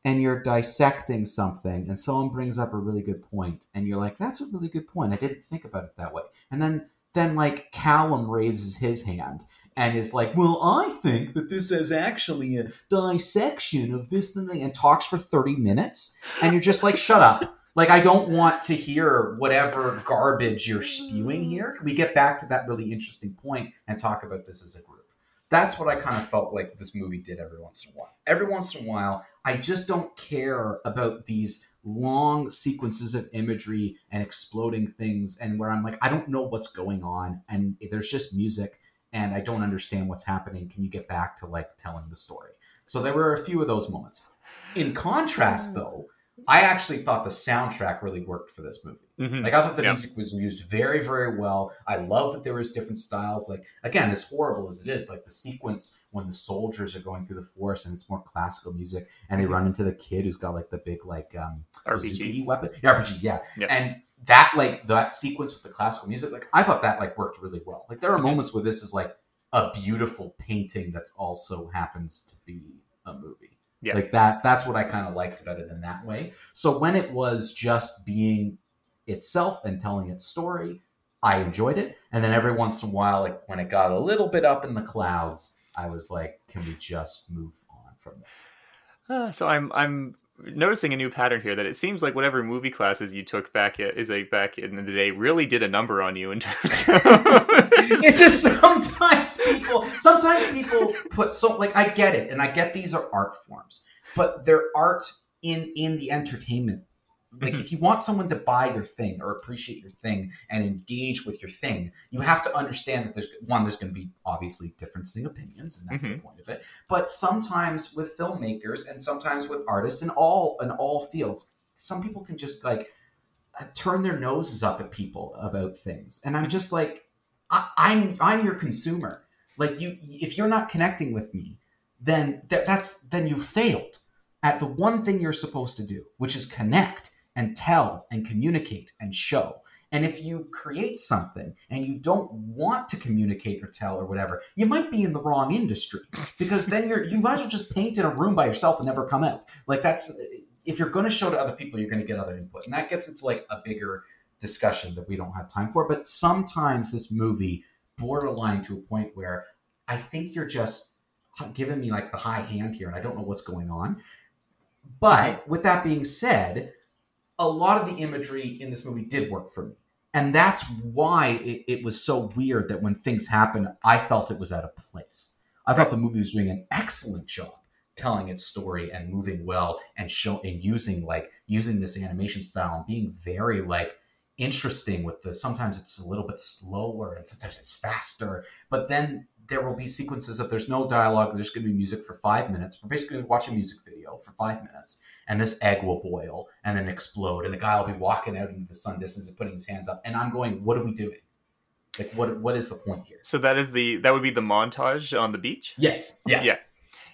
C: and you're dissecting something and someone brings up a really good point and you're like that's a really good point i didn't think about it that way and then then like callum raises his hand and is like well i think that this is actually a dissection of this and, that," and talks for 30 minutes and you're just like shut up like I don't want to hear whatever garbage you're spewing here. Can we get back to that really interesting point and talk about this as a group? That's what I kind of felt like this movie did every once in a while. Every once in a while, I just don't care about these long sequences of imagery and exploding things and where I'm like, I don't know what's going on and there's just music and I don't understand what's happening. Can you get back to like telling the story? So there were a few of those moments. In contrast, mm. though, I actually thought the soundtrack really worked for this movie.
B: Mhm.
C: Like I thought the
B: Yeah.
C: music was used very, very well. I love that there was different styles. Like again, as horrible as it is, like the sequence when the soldiers are going through the forest and it's more classical music, and they
B: Mhm.
C: run into the kid who's got like the big like um
B: RPG.
C: Weapon, yeah, RPG, yeah.
B: Yeah.
C: And that like that sequence with the classical music, like I thought that like worked really well. Like there are moments where this is like a beautiful painting that's also happens to be a movie.
B: Yeah.
C: Like that that's what I kind of liked better than that way. So when it was just being itself and telling its story, I enjoyed it. And then every once in a while, like when it got a little bit up in the clouds, I was like, can we just move on from this?
B: Uh, so I'm I'm noticing a new pattern here that it seems like whatever movie classes you took back at, is like back in the day really did a number on you in terms of
C: it's just sometimes people sometimes people put so like i get it and i get these are art forms but they're art in in the entertainment like
B: Mhm.
C: if you want someone to buy your thing or appreciate your thing and engage with your thing you have to understand that there's one there's going to be obviously differencing opinions and that's the
B: Mhm.
C: point of it but sometimes with filmmakers and sometimes with artists in all in all fields some people can just like uh, turn their noses up at people about things and i'm just like I, I'm I'm your consumer. Like you, if you're not connecting with me, then that, that's then you failed at the one thing you're supposed to do, which is connect and tell and communicate and show. And if you create something and you don't want to communicate or tell or whatever, you might be in the wrong industry because then you're you might as well just paint in a room by yourself and never come out. Like that's if you're going to show to other people, you're going to get other input, and that gets into like a bigger discussion that we don't have time for. But sometimes this movie borderline to a point where I think you're just giving me like the high hand here, and I don't know what's going on. But with that being said, a lot of the imagery in this movie did work for me. And that's why it, it was so weird that when things happened, I felt it was out of place. I thought the movie was doing an excellent job telling its story and moving well and show and using like using this animation style and being very like interesting with the sometimes it's a little bit slower and sometimes it's faster but then there will be sequences of there's no dialogue there's going to be music for five minutes we're basically going to watch a music video for five minutes and this egg will boil and then explode and the guy will be walking out into the sun distance and putting his hands up and i'm going what are we doing like what what is the point here
B: So that is the that would be the montage on the beach.
C: yes yeah
B: Yeah.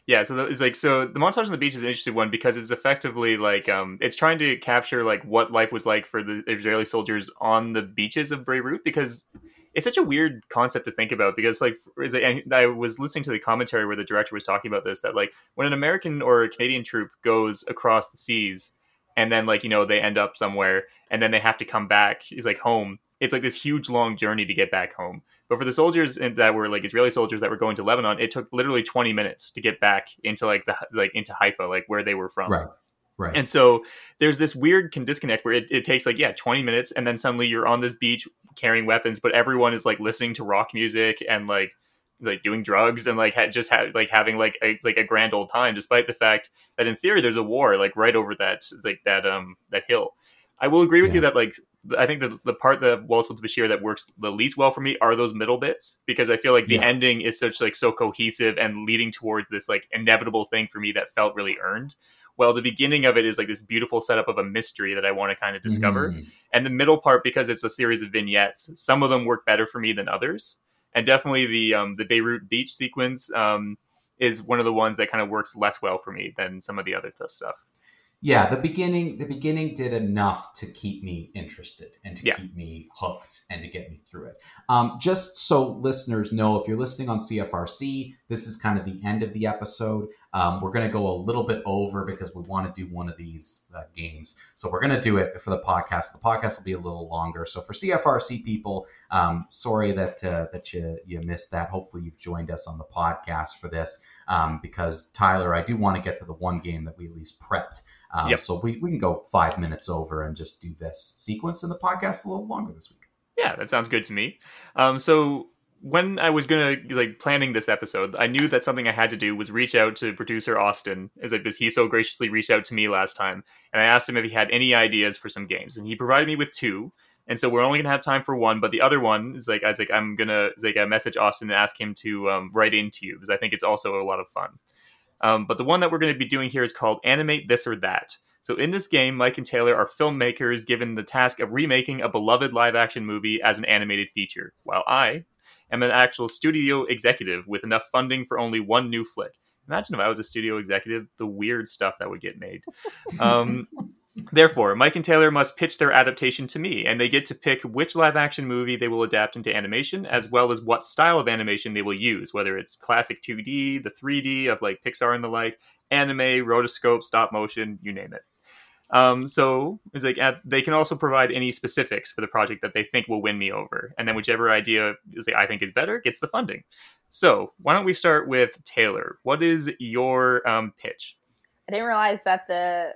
B: Yeah, so it's like so the montage on the beach is an interesting one because it's effectively like um it's trying to capture like what life was like for the Israeli soldiers on the beaches of Beirut because it's such a weird concept to think about because like and I was listening to the commentary where the director was talking about this that like when an American or a Canadian troop goes across the seas and then like you know they end up somewhere and then they have to come back he's like home it's like this huge long journey to get back home. But for the soldiers that were like Israeli soldiers that were going to Lebanon, it took literally 20 minutes to get back into like the like into Haifa, like where they were from.
C: Right. Right.
B: And so there's this weird con- disconnect where it, it takes like yeah 20 minutes and then suddenly you're on this beach carrying weapons, but everyone is like listening to rock music and like like doing drugs and like ha- just ha- like having like a like a grand old time, despite the fact that in theory there's a war like right over that like that um that hill. I will agree with
C: Yeah.
B: you that like I think the the part that Waltz with Bashir that works the least well for me are those middle bits because I feel like the
C: Yeah.
B: ending is such like so cohesive and leading towards this like inevitable thing for me that felt really earned. Well, the beginning of it is like this beautiful setup of a mystery that I want to kind of discover
C: Mhm.
B: and the middle part because it's a series of vignettes some of them work better for me than others and definitely the um, the beirut beach sequence um, is one of the ones that kind of works less well for me than some of the other stuff
C: Yeah, the beginning the beginning did enough to keep me interested and to
B: Yeah.
C: keep me hooked and to get me through it. Um, just so listeners know, if you're listening on CFRC, this is kind of the end of the episode. Um, we're going to go a little bit over because we want to do one of these uh, games. So we're going to do it for the podcast. The podcast will be a little longer. So for CFRC people, um, sorry that uh, that you you missed that. Hopefully you've joined us on the podcast for this um, because Tyler, I do want to get to the one game that we at least prepped. Um,
B: Yep.
C: So we, we can go five minutes over and just do this sequence in the podcast a little longer this week.
B: yeah that sounds good to me um, so when i was gonna like planning this episode i knew that something i had to do was reach out to producer austin as because he so graciously reached out to me last time and i asked him if he had any ideas for some games and he provided me with two and so we're only gonna have time for one but the other one is like i was like i'm gonna like message austin and ask him to um, write into you because i think it's also a lot of fun. Um, but the one that we're going to be doing here is called animate this or that. So in this game mike and taylor are filmmakers given the task of remaking a beloved live action movie as an animated feature while i am an actual studio executive with enough funding for only one new flick imagine if i was a studio executive the weird stuff that would get made um, Therefore, Mike and Taylor must pitch their adaptation to me, and they get to pick which live action movie they will adapt into animation, as well as what style of animation they will use, whether it's classic 2D, the 3D of like Pixar and the like, anime, rotoscope, stop motion, you name it. Um, so it's like uh, they can also provide any specifics for the project that they think will win me over, and then whichever idea is I think is better gets the funding. So why don't we start with Taylor? What is your um, pitch?
D: I didn't realize that the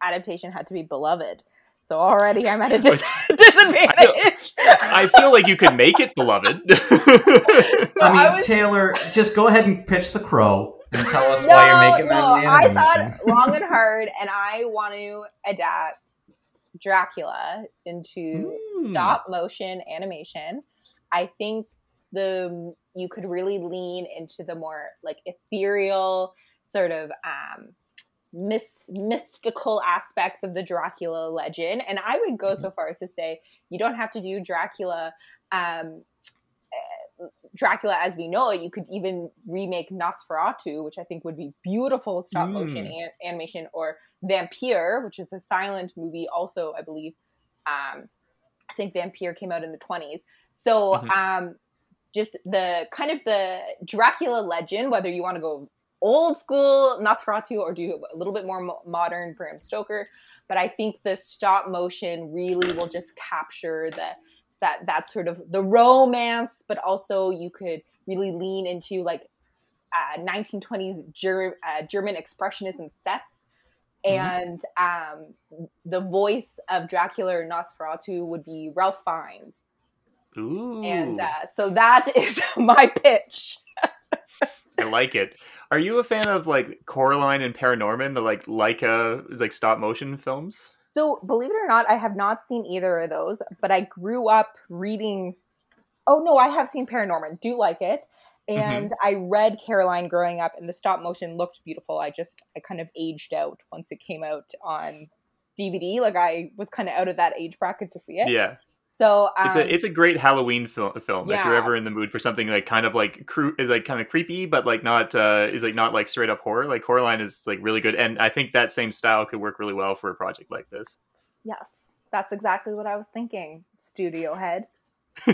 D: adaptation had to be beloved. So already I'm at a dis- disadvantage.
B: I feel like you could make it beloved.
D: So
C: I mean,
D: I was-
C: Taylor, just go ahead and pitch the crow and tell us
D: no,
C: why you're making that
D: no,
C: an
D: I thought long and hard, and I want to adapt Dracula into
B: Hmm.
D: stop motion animation. I think the you could really lean into the more like ethereal sort of um mis- mystical aspect of the Dracula legend. And I would go so far as to say you don't have to do Dracula um Dracula as we know it, you could even remake Nosferatu, which I think would be beautiful stop motion
B: Mm.
D: an- animation, or Vampyr, which is a silent movie, also I believe. Um, I think Vampyr came out in the twenties. So,
B: Mhm.
D: um, just the kind of the Dracula legend, whether you want to go old school Nosferatu or do a little bit more mo- modern Bram Stoker, but I think the stop motion really will just capture the that that sort of the romance, but also you could really lean into like uh, 1920s Ger- uh, German expressionism sets. And um, the voice of Dracula or Nosferatu would be Ralph Fiennes.
B: Ooh,
D: And uh, so that is my pitch.
B: I like it. Are you a fan of like Coraline and Paranorman, the like Laika like stop motion films?
D: So, believe it or not, I have not seen either of those, but I grew up reading. Oh, no, I have seen Paranorman. Do like it. Mm-hmm. And I read Coraline growing up, and the stop motion looked beautiful. I just, I kind of aged out once it came out on DVD. Like, I was kind of out of that age bracket to see it.
B: Yeah,
D: So, um,
B: it's a it's a great Halloween fil- film if you're ever in the mood for something like kind of like cru- is like kind of creepy, but like not uh, is like not like straight up horror. Like Coraline is like really good, and I think that same style could work really well for a project like this.
D: yes, that's exactly what I was thinking. Studio head.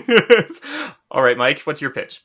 B: All right, Mike, what's your pitch?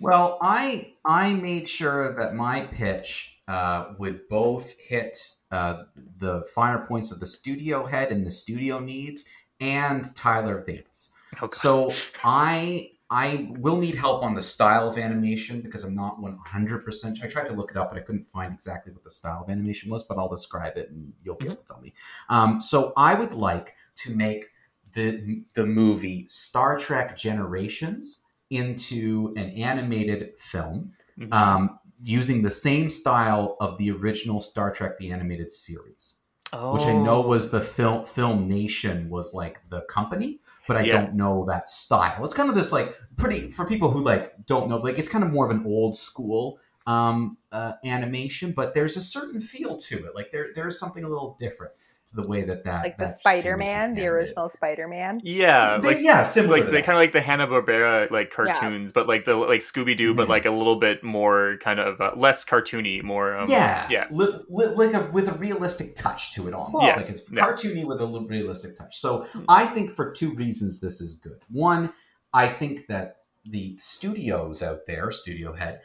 C: Well, I I made sure that my pitch uh, would both hit uh, the finer points of the studio head and the studio needs, and Tyler Vance.
B: Oh,
C: So I I will need help on the style of animation because I'm not 100%. I tried to look it up, but I couldn't find exactly what the style of animation was, but I'll describe it and you'll be
B: Mhm.
C: able to tell me. Um, so I would like to make the the movie Star Trek Generations into an animated film
B: Mhm.
C: um, using the same style of the original Star Trek the animated series which I know
B: Oh.
C: was the film Filmation was like the company, but I
B: Yeah.
C: don't know that style. It's kind of this like pretty for people who like don't know like it's kind of more of an old school um, uh, animation, but there's a certain feel to it. Like there there is something a little different the way that that
D: Like the Spider Man, the original Spider Man.
B: Yeah,
C: They-
B: like
C: yeah, similar
B: like they kind of like the Hanna Barbera like cartoons, but like the like Scooby Doo, but
C: Mhm.
B: like a little bit more kind of uh, less cartoony, more um,
C: yeah,
B: yeah.
C: li- li- like a, with a realistic touch to it almost.
D: Yeah.
C: Like it's
B: Yeah.
C: cartoony with a little realistic touch. So
B: Hmm.
C: I think for two reasons this is good. One, I think that the studios out there, studio head,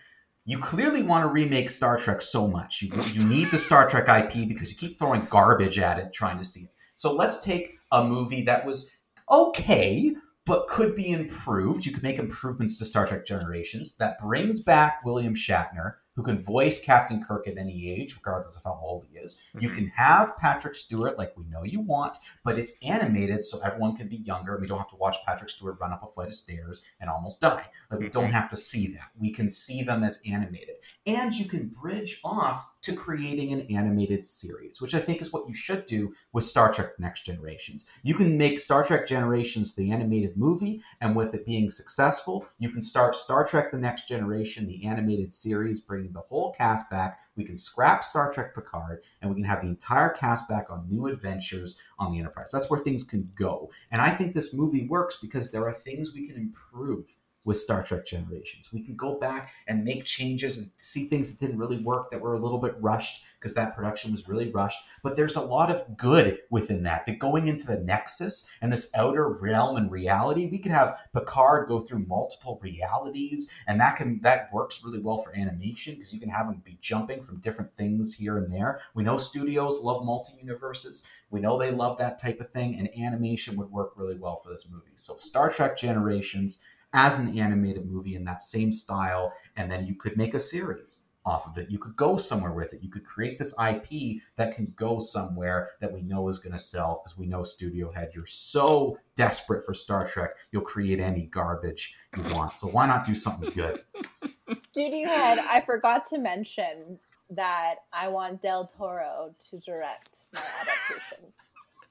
C: you clearly want to remake Star Trek so much. You, you need the Star Trek IP because you keep throwing garbage at it trying to see it. So let's take a movie that was okay, but could be improved. You could make improvements to Star Trek Generations that brings back William Shatner, who can voice Captain Kirk at any age, regardless of how old he is. You
B: Mhm.
C: can have Patrick Stewart like we know you want, but it's animated so everyone can be younger. We don't have to watch Patrick Stewart run up a flight of stairs and almost die. Like we don't
B: Mhm.
C: have to see that. We can see them as animated. And you can bridge off to creating an animated series, which I think is what you should do with Star Trek Next Generations. You can make Star Trek Generations the animated movie, and with it being successful, you can start Star Trek The Next Generation, the animated series, bringing the whole cast back. We can scrap Star Trek Picard, and we can have the entire cast back on new adventures on the Enterprise. That's where things can go. And I think this movie works because there are things we can improve with Star Trek Generations. We can go back and make changes and see things that didn't really work that were a little bit rushed because that production was really rushed. But there's a lot of good within that. That going into the Nexus and this outer realm and reality, we could have Picard go through multiple realities, and that can that works really well for animation because you can have him be jumping from different things here and there. We know studios love multi universes. We know they love that type of thing, and animation would work really well for this movie. So Star Trek Generations as an animated movie in that same style, and then you could make a series off of it. You could go somewhere with it. You could create this IP that can go somewhere that we know is going to sell because we know Studio Head, you're so desperate for Star Trek, you'll create any garbage you want. So why not do something good?
D: Studio Head, I forgot to mention that I want Del Toro to direct my adaptation.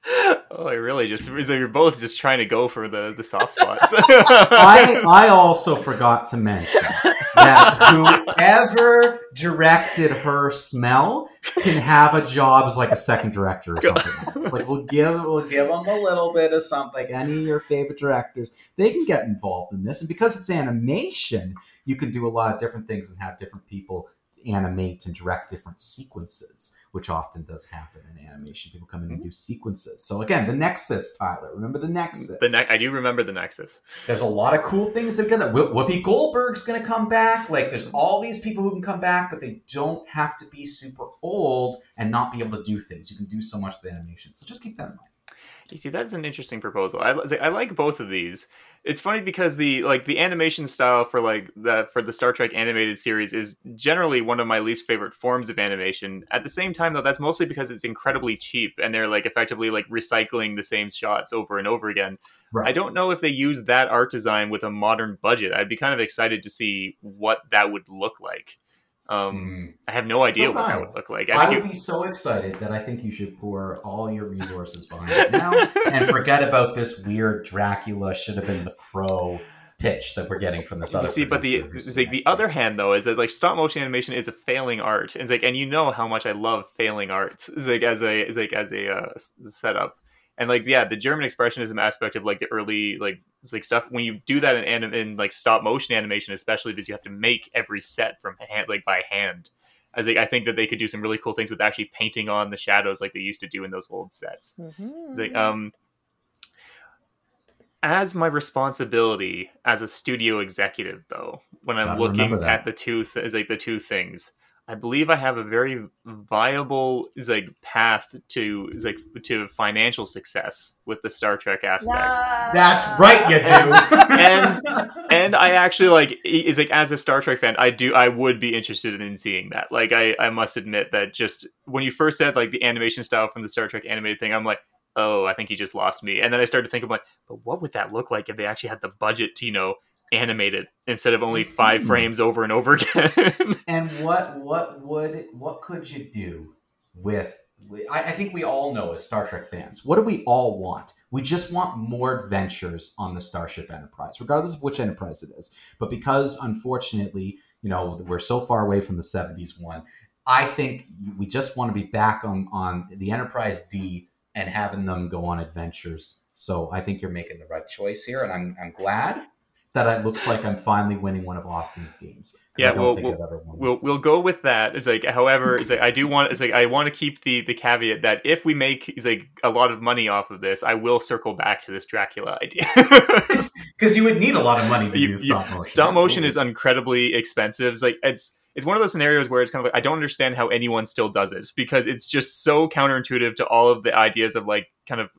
B: Oh, I really just so you're both just trying to go for the the soft spots.
C: I I also forgot to mention that whoever directed her smell can have a job as like a second director or something. It's like we'll give we'll give them a little bit of something. Like any of your favorite directors, they can get involved in this, and because it's animation, you can do a lot of different things and have different people animate and direct different sequences, which often does happen in animation. People come in and mm-hmm. do sequences. So again, the Nexus, Tyler. Remember the Nexus.
B: the ne- I do remember the Nexus.
C: There's a lot of cool things that are gonna. Wh- Whoopi Goldberg's gonna come back. Like, there's mm-hmm. all these people who can come back, but they don't have to be super old and not be able to do things. You can do so much with animation. So just keep that in mind.
B: You see, that's an interesting proposal. I, I like both of these. It's funny because the like the animation style for like the for the Star Trek animated series is generally one of my least favorite forms of animation. At the same time, though, that's mostly because it's incredibly cheap and they're like effectively like recycling the same shots over and over again.
C: Right.
B: I don't know if they use that art design with a modern budget. I'd be kind of excited to see what that would look like. Um, I have no idea
C: So
B: what that would look like.
C: Mm. I
B: I
C: would
B: think
C: be so excited that I think you should pour all your resources behind it now and forget about this weird Dracula should have been the crow pitch that we're getting from this
B: You
C: other.
B: see, but the it's like the other hand though is that like stop motion animation is a failing art. It's like, and you know how much I love failing arts. It's like as a is like as a uh, setup, and like yeah, the German expressionism aspect of like the early like like stuff when you do that in anim- in like stop motion animation, especially because you have to make every set from hand like by hand. As like, I think that they could do some really cool things with actually painting on the shadows like they used to do in those old sets. It's like, um, as my responsibility as a studio executive, though, when I'm looking at the two th- is like the two things, I believe I have a very viable is like path to like to financial success with the Star Trek aspect.
C: That's right, you do.
B: And- And I actually like is like as a Star Trek fan, I do I would be interested in seeing that. Like I I must admit that just when you first said like the animation style from the Star Trek animated thing, I'm like, oh, I think he just lost me. And then I started to think, I'm like, but what would that look like if they actually had the budget to you know animate it instead of only 5
C: Mhm.
B: frames over and over again?
C: and what what would what could you do with I, I think we all know as Star Trek fans, what do we all want? We just want more adventures on the Starship Enterprise, regardless of which Enterprise it is. But because unfortunately, you know, we're so far away from the 70s one, I think we just want to be back on on the Enterprise D and having them go on adventures. So I think you're making the right choice here, and I'm I'm glad that it looks like I'm finally winning one of Austin's games.
B: Yeah, we'll- we'll-
C: I've ever won
B: we'll we'll go with that. It's like, however, it's like I do want. It's like I want to keep the the caveat that if we make is like a lot of money off of this, I will circle back to this Dracula idea.
C: Because you would need a lot of money to
B: You-
C: stop motion.
B: stop motion is incredibly expensive. It's like it's it's one of those scenarios where it's kind of like I don't understand how anyone still does it because it's just so counterintuitive to all of the ideas of like kind of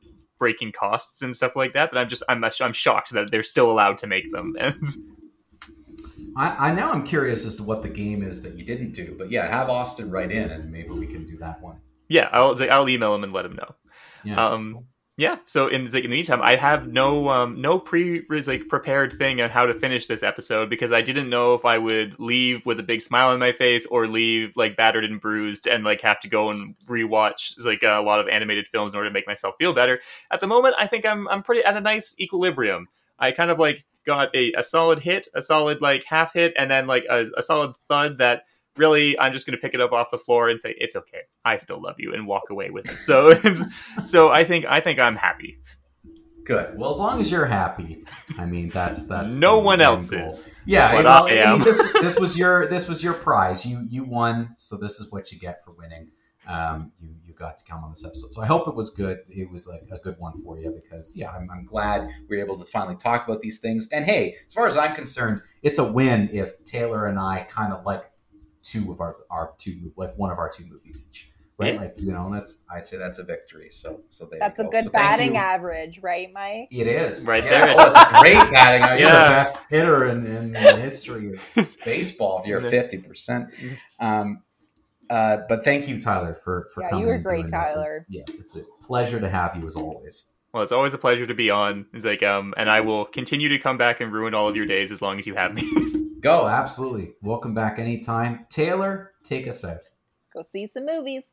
B: breaking costs and stuff like that that I'm just I'm I'm shocked that they're still allowed to make them.
C: I, I now I'm curious as to what the game is that you didn't do, but yeah, have Austin write in and maybe we can do that one.
B: yeah, I'll I'll email him and let him know.
C: Yeah.
B: Um, yeah. So in like in the meantime, I have no um no pre like prepared thing on how to finish this episode because I didn't know if I would leave with a big smile on my face or leave like battered and bruised and like have to go and rewatch like a lot of animated films in order to make myself feel better. At the moment, I think I'm I'm pretty at a nice equilibrium. I kind of like got a, a solid hit, a solid like half hit, and then like a, a solid thud that really I'm just going to pick it up off the floor and say it's okay. I still love you and walk away with it. So it's, so I think I think I'm happy.
C: Good. Well, as long as you're happy, I mean that's that's
B: no one else
C: goal.
B: is.
C: Yeah, well,
B: I
C: I mean, this this was your this was your prize. You you won, so this is what you get for winning. Um, you you got to come on this episode, so I hope it was good. It was like a good one for you because yeah, I'm, I'm glad we are able to finally talk about these things. And hey, as far as I'm concerned, it's a win if Taylor and I kind of like two of our our two like one of our two movies each. Right,
B: Yeah.
C: like you know, that's I'd say that's a victory. So, so there
D: That's
C: you
D: a
C: go.
D: good
C: So
D: batting
C: you.
D: average, right, Mike?
C: It is
B: Right
C: Yeah.
B: there.
C: Oh, it's a great batting. You're
B: Yeah.
C: the best hitter in, in the history of baseball. If you're fifty percent. Um, uh, but thank you, Tyler, for for
D: Yeah, you
C: coming.
D: were great,
C: doing this. And,
D: Tyler.
C: yeah, it's a pleasure to have you as always.
B: Well, it's always a pleasure to be on. It's like um, and I will continue to come back and ruin all of your days as long as you have me.
C: Go, absolutely. Welcome back anytime. Taylor, take us out.
D: Go see some movies.